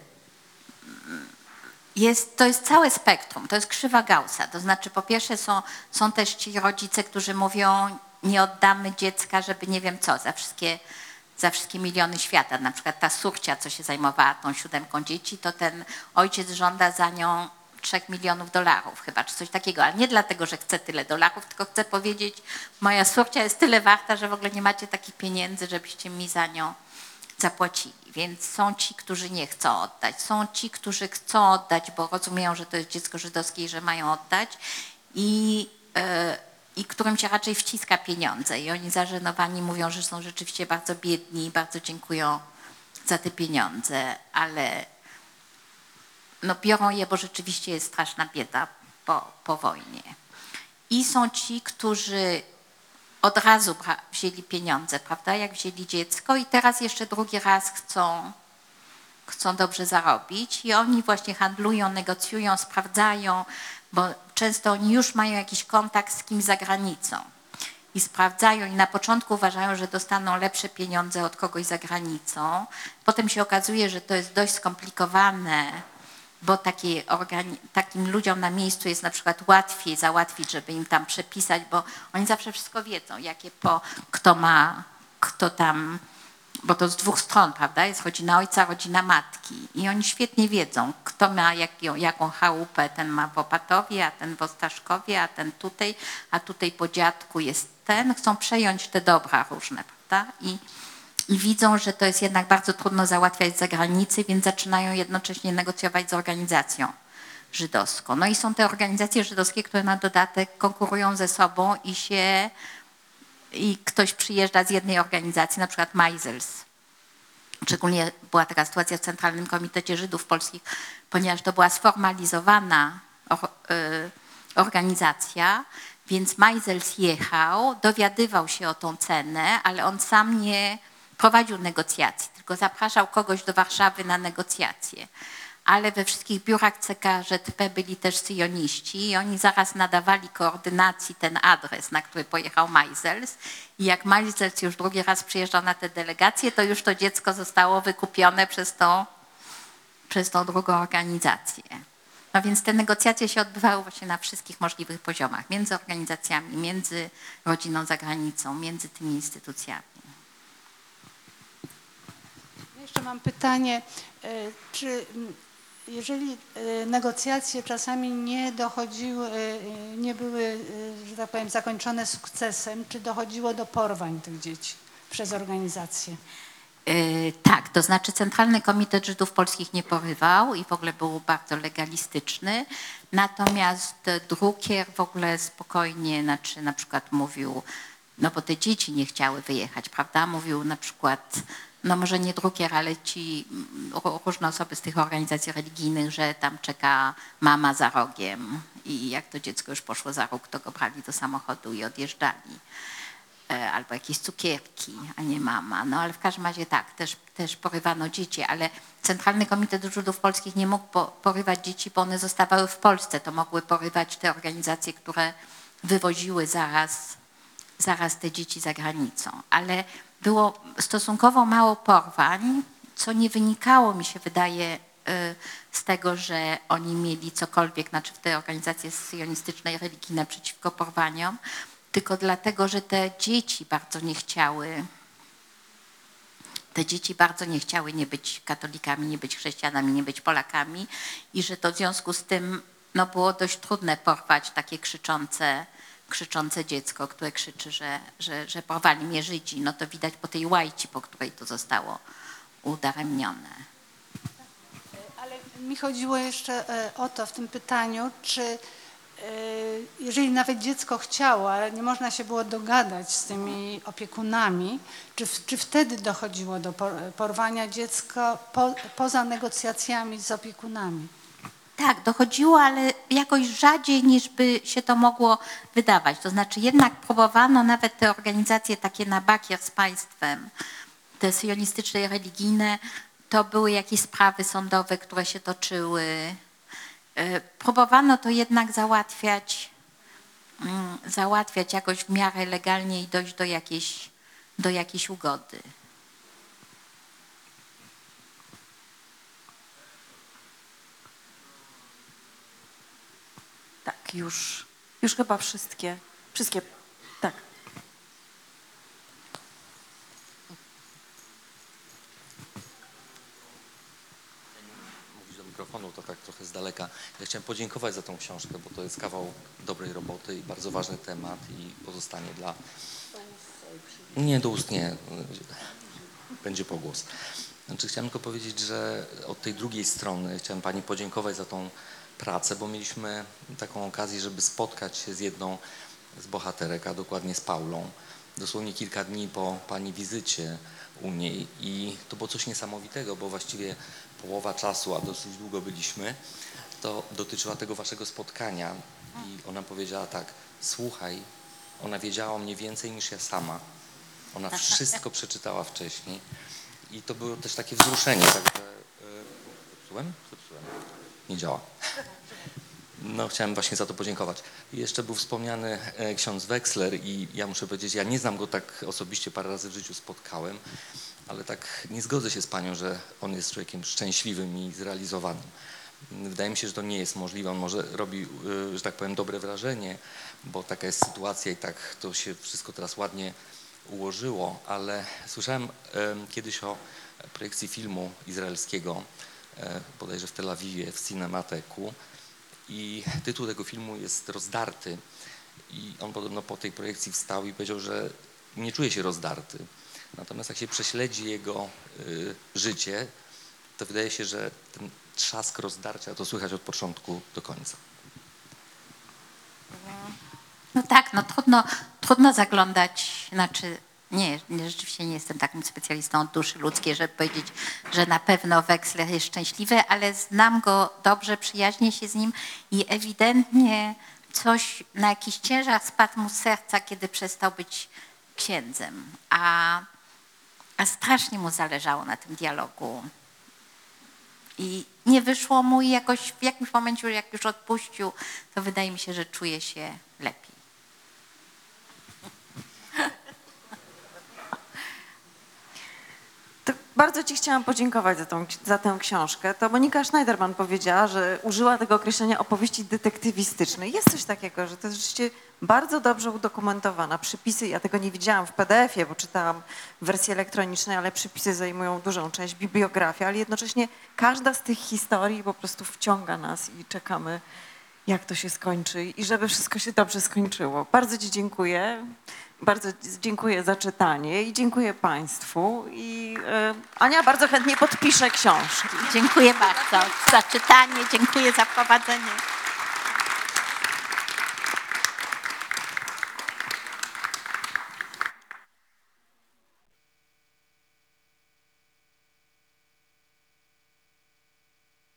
Jest, to jest całe spektrum, to jest krzywa Gaussa. To znaczy, po pierwsze są, są też ci rodzice, którzy mówią, nie oddamy dziecka, żeby nie wiem co, za wszystkie, za wszystkie miliony świata. Na przykład ta surcia, co się zajmowała tą siódemką dzieci, to ten ojciec żąda za nią 3 milionów dolarów chyba, czy coś takiego, ale nie dlatego, że chce tyle dolarów, tylko chce powiedzieć, moja surcia jest tyle warta, że w ogóle nie macie takich pieniędzy, żebyście mi za nią zapłacili. Więc są ci, którzy nie chcą oddać. Są ci, którzy chcą oddać, bo rozumieją, że to jest dziecko żydowskie i że mają oddać. I, e, I którym się raczej wciska pieniądze. I oni zażenowani mówią, że są rzeczywiście bardzo biedni i bardzo dziękują za te pieniądze, ale no biorą je, bo rzeczywiście jest straszna bieda po, po wojnie. I są ci, którzy od razu wzięli pieniądze, prawda, jak wzięli dziecko i teraz jeszcze drugi raz chcą, chcą dobrze zarobić i oni właśnie handlują, negocjują, sprawdzają, bo często oni już mają jakiś kontakt z kimś za granicą i sprawdzają i na początku uważają, że dostaną lepsze pieniądze od kogoś za granicą. Potem się okazuje, że to jest dość skomplikowane, bo takie organi- takim ludziom na miejscu jest na przykład łatwiej załatwić, żeby im tam przepisać, bo oni zawsze wszystko wiedzą, jakie po, kto ma, kto tam, bo to z dwóch stron, prawda? Jest rodzina ojca, rodzina matki i oni świetnie wiedzą, kto ma jaką, jaką chałupę, ten ma w Opatowie, a ten w Ostaszkowie, a ten tutaj, a tutaj po dziadku jest ten. Chcą przejąć te dobra różne, prawda? I, i widzą, że to jest jednak bardzo trudno załatwiać z zagranicy, więc zaczynają jednocześnie negocjować z organizacją żydowską. No i są te organizacje żydowskie, które na dodatek konkurują ze sobą i się i ktoś przyjeżdża z jednej organizacji, na przykład Meisels. Szczególnie była taka sytuacja w Centralnym Komitecie Żydów Polskich, ponieważ to była sformalizowana or, y, organizacja, więc Meisels jechał, dowiadywał się o tą cenę, ale on sam nie prowadził negocjacji, tylko zapraszał kogoś do Warszawy na negocjacje. Ale we wszystkich biurach CKŻP byli też syjoniści i oni zaraz nadawali koordynacji ten adres, na który pojechał Meisels. I jak Meisels już drugi raz przyjeżdżał na te delegacje, to już to dziecko zostało wykupione przez tą, przez tą drugą organizację. No więc te negocjacje się odbywały właśnie na wszystkich możliwych poziomach, między organizacjami, między rodziną za granicą, między tymi instytucjami. Jeszcze mam pytanie, e, czy jeżeli e, negocjacje czasami nie dochodziły, e, nie były, że tak powiem, zakończone sukcesem, czy dochodziło do porwań tych dzieci przez organizację? Tak, to znaczy Centralny Komitet Żydów Polskich nie porywał i w ogóle był bardzo legalistyczny. Natomiast drukier w ogóle spokojnie, znaczy na przykład mówił, no bo te dzieci nie chciały wyjechać, prawda? Mówił na przykład, no może nie drukier, ale ci mm, ró- różne osoby z tych organizacji religijnych, że tam czeka mama za rogiem i jak to dziecko już poszło za róg, to go brali do samochodu i odjeżdżali e, albo jakieś cukierki, a nie mama. No ale w każdym razie tak, też, też porywano dzieci, ale Centralny Komitet Żydów Polskich nie mógł po, porywać dzieci, bo one zostawały w Polsce. To mogły porywać te organizacje, które wywoziły zaraz, zaraz te dzieci za granicą. Ale było stosunkowo mało porwań, co nie wynikało, mi się wydaje, y, z tego, że oni mieli cokolwiek, znaczy w te organizacje syjonistyczne i religijne przeciwko porwaniom, tylko dlatego, że te dzieci bardzo nie chciały, te dzieci bardzo nie chciały nie być katolikami, nie być chrześcijanami, nie być Polakami i że to w związku z tym no, było dość trudne porwać takie krzyczące, krzyczące dziecko, które krzyczy, że, że, że porwali mnie Żydzi. No to widać po tej łajci, po której to zostało udaremnione. Ale mi chodziło jeszcze e, o to w tym pytaniu, czy e, jeżeli nawet dziecko chciało, ale nie można się było dogadać z tymi opiekunami, czy, czy wtedy dochodziło do por- porwania dziecka po, poza negocjacjami z opiekunami? Tak, dochodziło, ale jakoś rzadziej niż by się to mogło wydawać. To znaczy jednak próbowano nawet te organizacje takie na bakier z państwem, te syjonistyczne i religijne, to były jakieś sprawy sądowe, które się toczyły. E, Próbowano to jednak załatwiać, mm, załatwiać jakoś w miarę legalnie i dojść do jakiejś, do jakiejś ugody. Już, już chyba wszystkie, wszystkie, tak. mówić do mikrofonu, to tak trochę z daleka. Ja chciałem podziękować za tą książkę, bo to jest kawał dobrej roboty i bardzo ważny temat i pozostanie dla... Nie, do ust nie. Będzie pogłos. Znaczy, chciałem tylko powiedzieć, że od tej drugiej strony chciałem Pani podziękować za tą pracę, bo mieliśmy taką okazję, żeby spotkać się z jedną z bohaterek, a dokładnie z Paulą. Dosłownie kilka dni po Pani wizycie u niej i to było coś niesamowitego, bo właściwie połowa czasu, a dosyć długo byliśmy, to dotyczyła tego Waszego spotkania i ona powiedziała tak, słuchaj Ona wiedziała o mnie więcej niż ja sama. Ona wszystko przeczytała wcześniej i to było też takie wzruszenie. Także, zepsułem? Zepsułem. Nie działa. No, chciałem właśnie za to podziękować. Jeszcze był wspomniany e, ksiądz Wexler i ja muszę powiedzieć, ja nie znam go tak osobiście, parę razy w życiu spotkałem, ale tak nie zgodzę się z panią, że on jest człowiekiem szczęśliwym i zrealizowanym. Wydaje mi się, że to nie jest możliwe. On może robi, y, że tak powiem, dobre wrażenie, bo taka jest sytuacja i tak to się wszystko teraz ładnie ułożyło, ale słyszałem em, kiedyś o projekcji filmu izraelskiego, e, bodajże w Tel Awiwie, w Cinemateku, i tytuł tego filmu jest Rozdarty. I on podobno po tej projekcji wstał i powiedział, że nie czuje się rozdarty. Natomiast jak się prześledzi jego y, życie, to wydaje się, że ten trzask rozdarcia to słychać od początku do końca. No tak, no trudno, trudno zaglądać, znaczy nie, nie, rzeczywiście nie jestem takim specjalistą od duszy ludzkiej, żeby powiedzieć, że na pewno Wexler jest szczęśliwy, ale znam go dobrze, przyjaźnię się z nim i ewidentnie coś, na jakiś ciężar spadł mu z serca, kiedy przestał być księdzem, a, a strasznie mu zależało na tym dialogu. I nie wyszło mu i jakoś w jakimś momencie, jak już odpuścił, to wydaje mi się, że czuje się lepiej. To bardzo Ci chciałam podziękować za, tą, za tę książkę. To Monika Schneiderman powiedziała, że użyła tego określenia opowieści detektywistycznej. Jest coś takiego, że to jest rzeczywiście bardzo dobrze udokumentowana. Przypisy, ja tego nie widziałam w PDF-ie, bo czytałam w wersji elektronicznej, ale przypisy zajmują dużą część bibliografii, ale jednocześnie każda z tych historii po prostu wciąga nas i czekamy, jak to się skończy i żeby wszystko się dobrze skończyło. Bardzo Ci dziękuję. Bardzo dziękuję za czytanie i dziękuję Państwu. I e, Ania bardzo chętnie podpisze książki. Dziękuję bardzo za czytanie, dziękuję za prowadzenie.